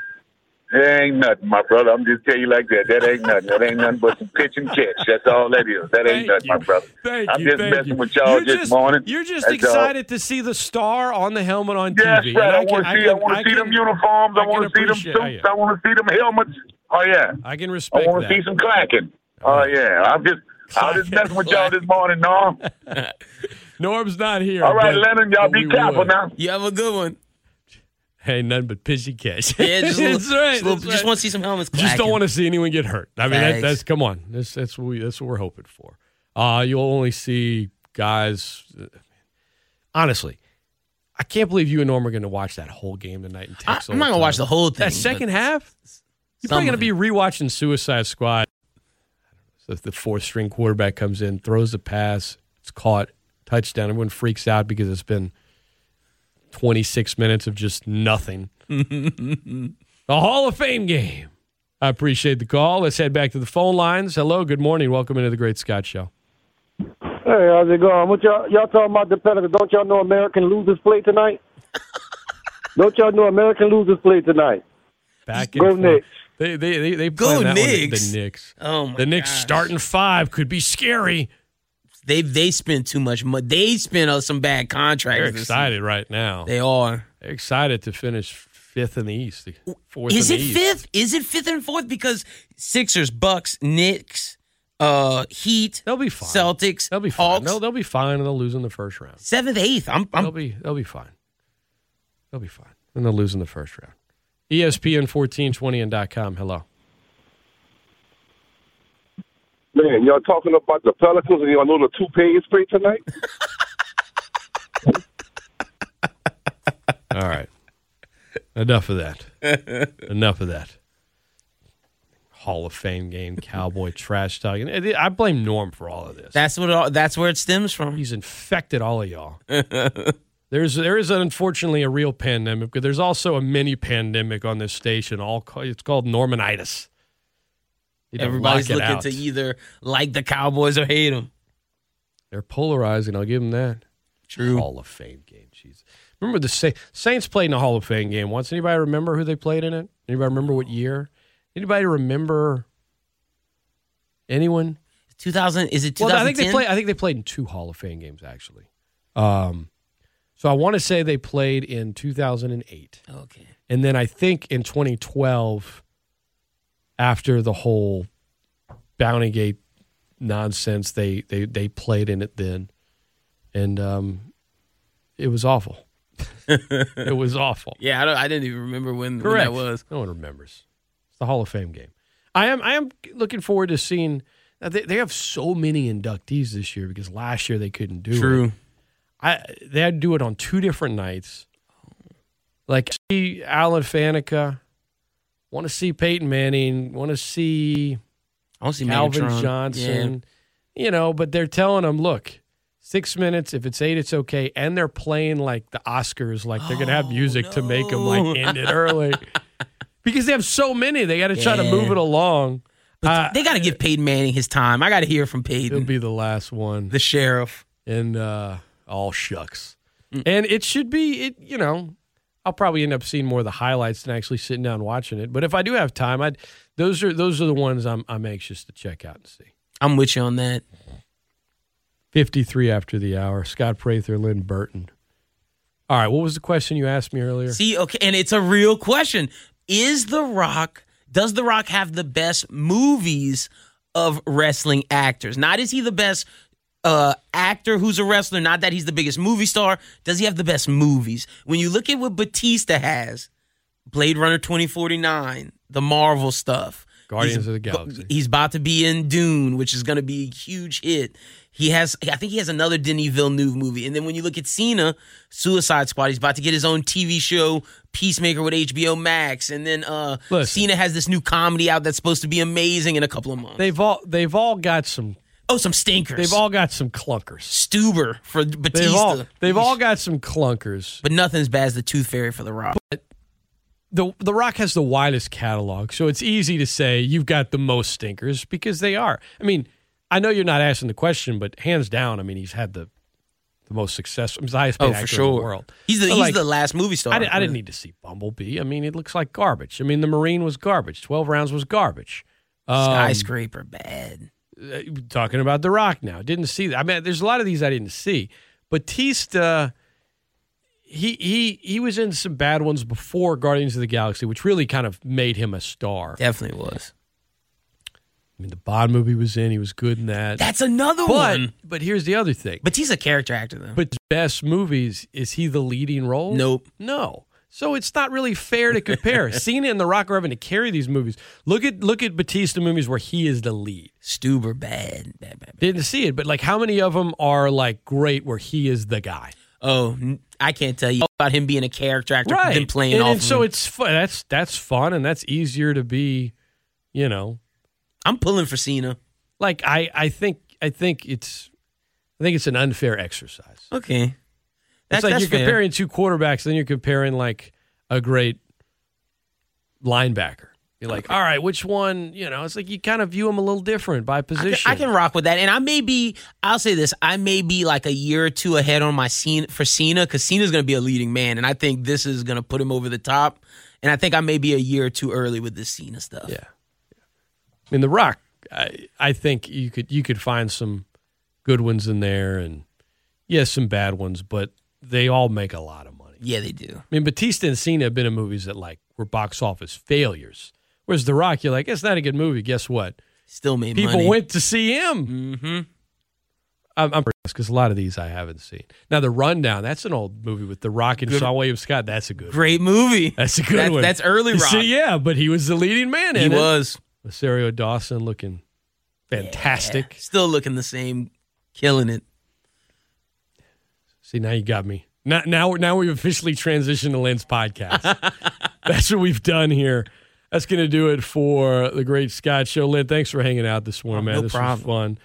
That ain't nothing, my brother. I'm just telling you like that. That ain't nothing. That ain't nothing but some pitch and catch. That's all that is. That ain't Thank nothing, you. my brother. Thank I'm you. just messing you. with y'all you're this just, morning. You're just That's all. excited to see the star on the helmet on That's TV. right. and I want to see. I can- want to see them uniforms. I I want to see them suits. I want to see them helmets. Oh yeah. I can respect. I want to see some clacking. Oh yeah. I'm just. I [LAUGHS] was just messing with y'all this morning, Norm. [LAUGHS] Norm's not here. All right, but- Lennon. Y'all be careful would. now. You have a good one. Hey, none but pitchy catch. Yeah, just, [LAUGHS] little, that's right. just, little- that's just want to see some helmets. Just don't want to see anyone get hurt. I mean, that, that's come on. That's that's what we that's what we're hoping for. Uh, you'll only see guys. Honestly, I can't believe you and Norm are going to watch that whole game tonight and I, text. I'm not gonna watch the whole thing. that second half. You're probably going to be rewatching Suicide Squad. So the fourth string quarterback comes in, throws the pass, it's caught, touchdown. Everyone freaks out because it's been 26 minutes of just nothing. [LAUGHS] the Hall of Fame game. I appreciate the call. Let's head back to the phone lines. Hello, good morning. Welcome into the Great Scott Show. Hey, how's it going? What y'all y'all talking about the Pelicans? Don't y'all know American losers play tonight? [LAUGHS] Don't y'all know American losers play tonight? Back Go and. Knicks. They they they, they Go planned that Knicks. the Knicks. Oh my The Knicks gosh. starting five could be scary. They they spend too much money. They spend on some bad contracts. They're excited right now. They are. They're excited to finish fifth in the East. Fourth Is in it the East. fifth? Is it fifth and fourth? Because Sixers, Bucks, Knicks, uh, Heat, They'll be fine. Celtics, They'll be fine. They'll, they'll be fine, and they'll lose in the first round. seventh, eighth. I'm, They'll be they'll be fine. They'll be fine, and they'll lose in the first round. E ESPN fourteen twenty and dot com. Hello. Man, y'all talking about the Pelicans and y'all know the two toupees play tonight? All right. Enough of that. Enough of that. Hall of Fame game, cowboy [LAUGHS] trash talking. I blame Norm for all of this. that's what. All, that's where it stems from. He's infected all of y'all. [LAUGHS] there's there is unfortunately a real pandemic, but there's also a mini pandemic on this station. All it's called Normanitis. Everybody's looking out. to either like the Cowboys or hate them. They're polarizing. I'll give them that. True. Hall of Fame game. Jeez. Remember the Sa- Saints played in a Hall of Fame game once. Anybody remember who they played in it? Anybody remember what year? Anybody remember anyone? 2000 is it 2010? Well, I think they played. I think they played in two Hall of Fame games actually. Um, so I want to say they played in 2008, Okay. and then I think in 2012, after the whole Bounty Gate nonsense, they they they played in it then, and um, it was awful. [LAUGHS] it was awful. Yeah, I, don't, I didn't even remember when, when that was. No one remembers. It's the Hall of Fame game. I am. I am looking forward to seeing. They, they have so many inductees this year because last year they couldn't do it. True. I they had to do it on two different nights. Like see Alan Faneca, want to see Peyton Manning, want to see I don't see Calvin Megatron. Johnson, you know, but they're telling them, look, six minutes. If it's eight, it's okay. And they're playing like the Oscars, like they're gonna have music to make them like end it early [LAUGHS] because they have so many. They got to try to move it along. Yeah. Uh, They got to give Peyton Manning his time. I got to hear from Peyton. It'll be the last one. the sheriff. and uh, all shucks. And it should be it. You know, I'll probably end up seeing more of the highlights than actually sitting down watching it. But if I do have time, I'd those are those are the ones I'm I'm anxious to check out and see. I'm with you on that. 53 after the hour. Scott Prather, Lyn Burton. All right, what was the question you asked me earlier? See, okay, and it's a real question. Is The Rock, does The Rock have the best movies of wrestling actors? Not is he the best uh, actor who's a wrestler, not that he's the biggest movie star. Does he have the best movies? When you look at what Batista has, Blade Runner 2049, the Marvel stuff. Guardians He's- of the Galaxy. He's about to be in Dune, which is going to be a huge hit. He has, I think he has another Denis Villeneuve movie. And then when you look at Cena, Suicide Squad, he's about to get his own TV show, Peacemaker with HBO Max. And then uh, Listen. Cena has this new comedy out that's supposed to be amazing in a couple of months. They've all they've all got some oh, some stinkers. they've all got some clunkers. Stuber for Batista. They've all they've all got some clunkers. but nothing as bad as the Tooth Fairy for The Rock. the The Rock has the widest catalog, so it's easy to say you've got the most stinkers because they are. I mean, I know you're not asking the question, but hands down, I mean, he's had the the most success. He's the highest paid Oh, actor for in the world. He's the he's like, the last movie star. I, di- I didn't need to see Bumblebee. I mean, it looks like garbage. I mean, the Marine was garbage. Twelve rounds was garbage. Um, skyscraper bad. Talking about The Rock now. Didn't see that. I mean, there's a lot of these I didn't see. Batista, he he he was in some bad ones before Guardians of the Galaxy, which really kind of made him a star. Definitely was. I mean, the Bond movie was in. He was good in that. That's another but one. but here's the other thing. But he's a character actor though. But best movies is he the leading role? Nope. No. So it's not really fair to compare. [LAUGHS] Cena and The Rock are having to carry these movies. Look at look at Batista movies where he is the lead. Stuber bad. Bad, bad, bad. Didn't see it, but like how many of them are like great where he is the guy? Oh, I can't tell you about him being a character actor right. than playing and, off. and so him. it's fun. That's that's fun and that's easier to be, you know. I'm pulling for Cena. Like I I think I think it's I think it's an unfair exercise. Okay, that's, like that's you're fair. comparing two quarterbacks, then you're comparing like a great linebacker. You're like, all right, which one? You know, it's like you kind of view them a little different by I can, position. I can rock with that, and I may be. I'll say this: I may be like a year or two ahead on my scene for Cena because Cena's going to be a leading man, and I think this is going to put him over the top. And I think I may be a year or two early with this Cena stuff. Yeah. I mean, The Rock. I I think you could you could find some good ones in there, and yes, some bad ones, but they all make a lot of money. yeah, they do. I mean, Batista and Cena have been in movies that like were box office failures. Whereas The Rock, you're like, it's not a good movie. Guess what? Still made money. People money. went to see him. Mm-hmm. I'm, I'm because a lot of these I haven't seen. Now, The Rundown, that's an old movie with The Rock and Good. Seann William Scott. That's a good. one. Great movie. That's a good That- one. That's early rock. see, yeah, but he was the leading man he in it. was Rosario Dawson looking fantastic. still looking the same, killing it. See, now you got me. Now, now, now we've officially transitioned to Lyn's podcast. [LAUGHS] That's what we've done here. That's going to do it for the Great Scott Show. Lynn, thanks for hanging out this morning, Oh, man. no this problem. was fun.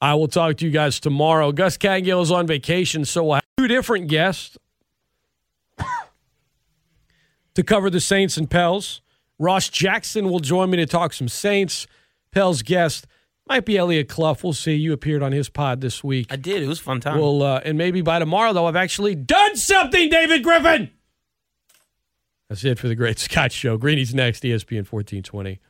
I will talk to you guys tomorrow. Gus Cagill is on vacation, so we'll have two different guests to cover the Saints and Pels. Ross Jackson will join me to talk some Saints. Pels guest might be Elliot Clough. We'll see. You appeared on his pod this week. I did. It was a fun time. Well, uh, and maybe by tomorrow, though, I've actually done something, David Griffin. That's it for the Great Scott Show. Greeny's next, ESPN 1420.